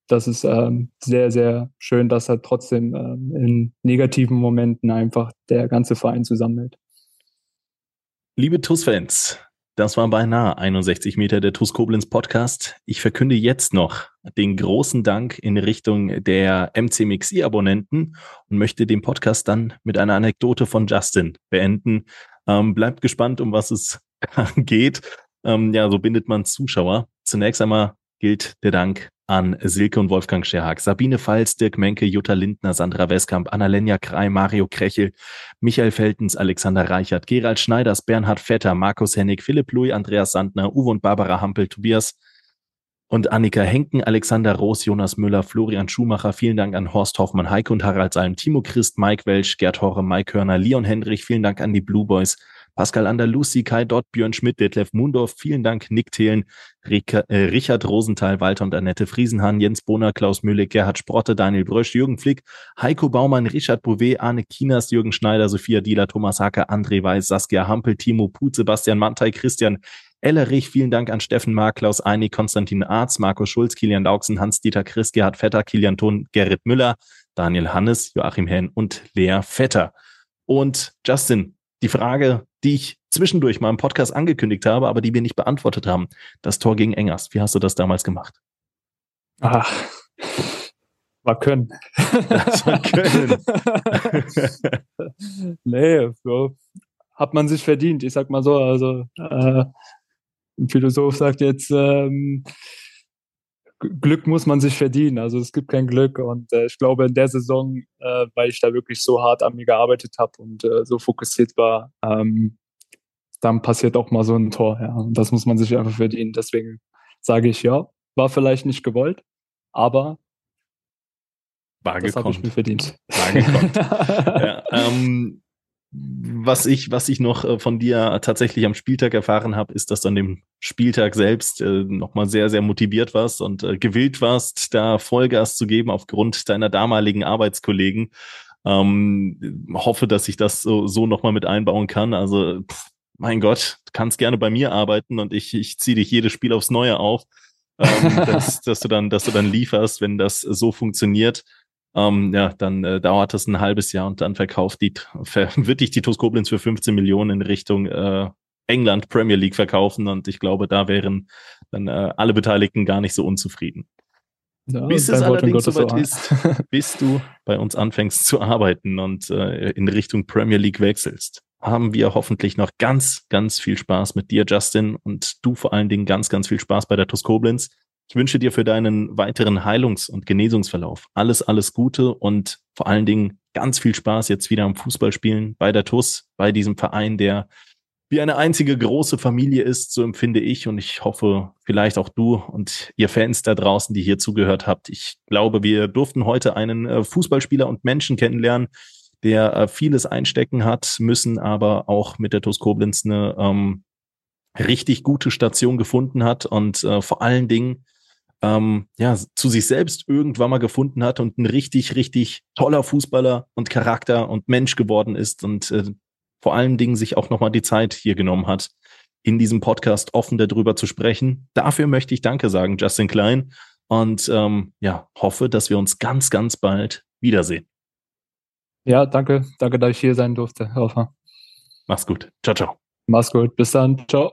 das ist ähm, sehr, sehr schön, dass halt trotzdem ähm, in negativen Momenten einfach der ganze Verein zusammenhält. Liebe TUS-Fans, das war beinahe 61 Meter der TUS Koblenz Podcast. Ich verkünde jetzt noch den großen Dank in Richtung der MCMXI-Abonnenten und möchte den Podcast dann mit einer Anekdote von Justin beenden. Ähm, bleibt gespannt, um was es geht. Ähm, ja, so bindet man Zuschauer. Zunächst einmal gilt der Dank an Silke und Wolfgang Scherhag, Sabine Pfalz, Dirk Menke, Jutta Lindner, Sandra Westkamp, Annalenja Krei, Mario Krechel, Michael Feltens, Alexander Reichert, Gerald Schneiders, Bernhard Vetter, Markus Hennig, Philipp Louis, Andreas Sandner, Uwe und Barbara Hampel, Tobias und Annika Henken, Alexander Roos, Jonas Müller, Florian Schumacher. Vielen Dank an Horst Hoffmann, Heike und Harald Salm, Timo Christ, Mike Welsch, Gerd Horre, Mike Hörner, Leon Hendrich. Vielen Dank an die Blue Boys. Pascal Andalusi, Kai Dott, Björn Schmidt, Detlef Mundorf, vielen Dank, Nick Thelen, Rika, äh, Richard Rosenthal, Walter und Annette Friesenhahn, Jens Bohner, Klaus Mühle, Gerhard Sprotte, Daniel Brösch, Jürgen Flick, Heiko Baumann, Richard Bouvet, Arne Kinas, Jürgen Schneider, Sophia Dieler, Thomas Hacker, André Weiß, Saskia Hampel, Timo Put, Sebastian Mantei, Christian Ellerich, vielen Dank an Steffen Mark, Klaus Eini, Konstantin Arz, Markus Schulz, Kilian Dauksen, Hans-Dieter Chris, Gerhard Vetter, Kilian Thun, Gerrit Müller, Daniel Hannes, Joachim Henn und Lea Vetter. Und Justin, die Frage, die ich zwischendurch mal im Podcast angekündigt habe, aber die wir nicht beantwortet haben. Das Tor gegen Engers. Wie hast du das damals gemacht? Ach, war können. Das war können. nee, so hat man sich verdient. Ich sag mal so, also äh, ein Philosoph sagt jetzt, ähm, Glück muss man sich verdienen. Also es gibt kein Glück. Und äh, ich glaube, in der Saison, äh, weil ich da wirklich so hart an mir gearbeitet habe und äh, so fokussiert war, ähm, dann passiert auch mal so ein Tor. Ja. Und das muss man sich einfach verdienen. Deswegen sage ich ja, war vielleicht nicht gewollt, aber war das habe ich mir verdient. War gekonnt. ja, ähm, was ich, was ich noch äh, von dir tatsächlich am Spieltag erfahren habe, ist, dass du an dem Spieltag selbst äh, nochmal sehr, sehr motiviert warst und äh, gewillt warst, da Vollgas zu geben aufgrund deiner damaligen Arbeitskollegen. Ähm, hoffe, dass ich das so, so nochmal mit einbauen kann. Also, pff, mein Gott, du kannst gerne bei mir arbeiten und ich, ich ziehe dich jedes Spiel aufs Neue auf, ähm, dass, dass, du dann, dass du dann lieferst, wenn das so funktioniert ähm, ja, dann äh, dauert das ein halbes Jahr und dann verkauft die, ver wird dich die TuS Koblenz für 15 Millionen in Richtung äh, England Premier League verkaufen und ich glaube, da wären dann äh, alle Beteiligten gar nicht so unzufrieden. Ja, bis es allerdings soweit ist, bis du bei uns anfängst zu arbeiten und äh, in Richtung Premier League wechselst, haben wir hoffentlich noch ganz, ganz viel Spaß mit dir, Justin, und du vor allen Dingen ganz, ganz viel Spaß bei der TuS Koblenz. Ich wünsche dir für deinen weiteren Heilungs- und Genesungsverlauf alles, alles Gute und vor allen Dingen ganz viel Spaß jetzt wieder am Fußballspielen bei der TUS, bei diesem Verein, der wie eine einzige große Familie ist, so empfinde ich und ich hoffe, vielleicht auch du und ihr Fans da draußen, die hier zugehört habt. Ich glaube, wir durften heute einen äh, Fußballspieler und Menschen kennenlernen, der äh, vieles einstecken hat, müssen aber auch mit der TUS Koblenz eine ähm, richtig gute Station gefunden hat und äh, vor allen Dingen ähm, ja, zu sich selbst irgendwann mal gefunden hat und ein richtig, richtig toller Fußballer und Charakter und Mensch geworden ist und äh, vor allen Dingen sich auch nochmal die Zeit hier genommen hat, in diesem Podcast offen darüber zu sprechen. Dafür möchte ich Danke sagen, Justin Klein, und ähm, ja, hoffe, dass wir uns ganz, ganz bald wiedersehen. Ja, danke. Danke, dass ich hier sein durfte. Hofer. Mach's gut. Ciao, ciao. Mach's gut. Bis dann. Ciao.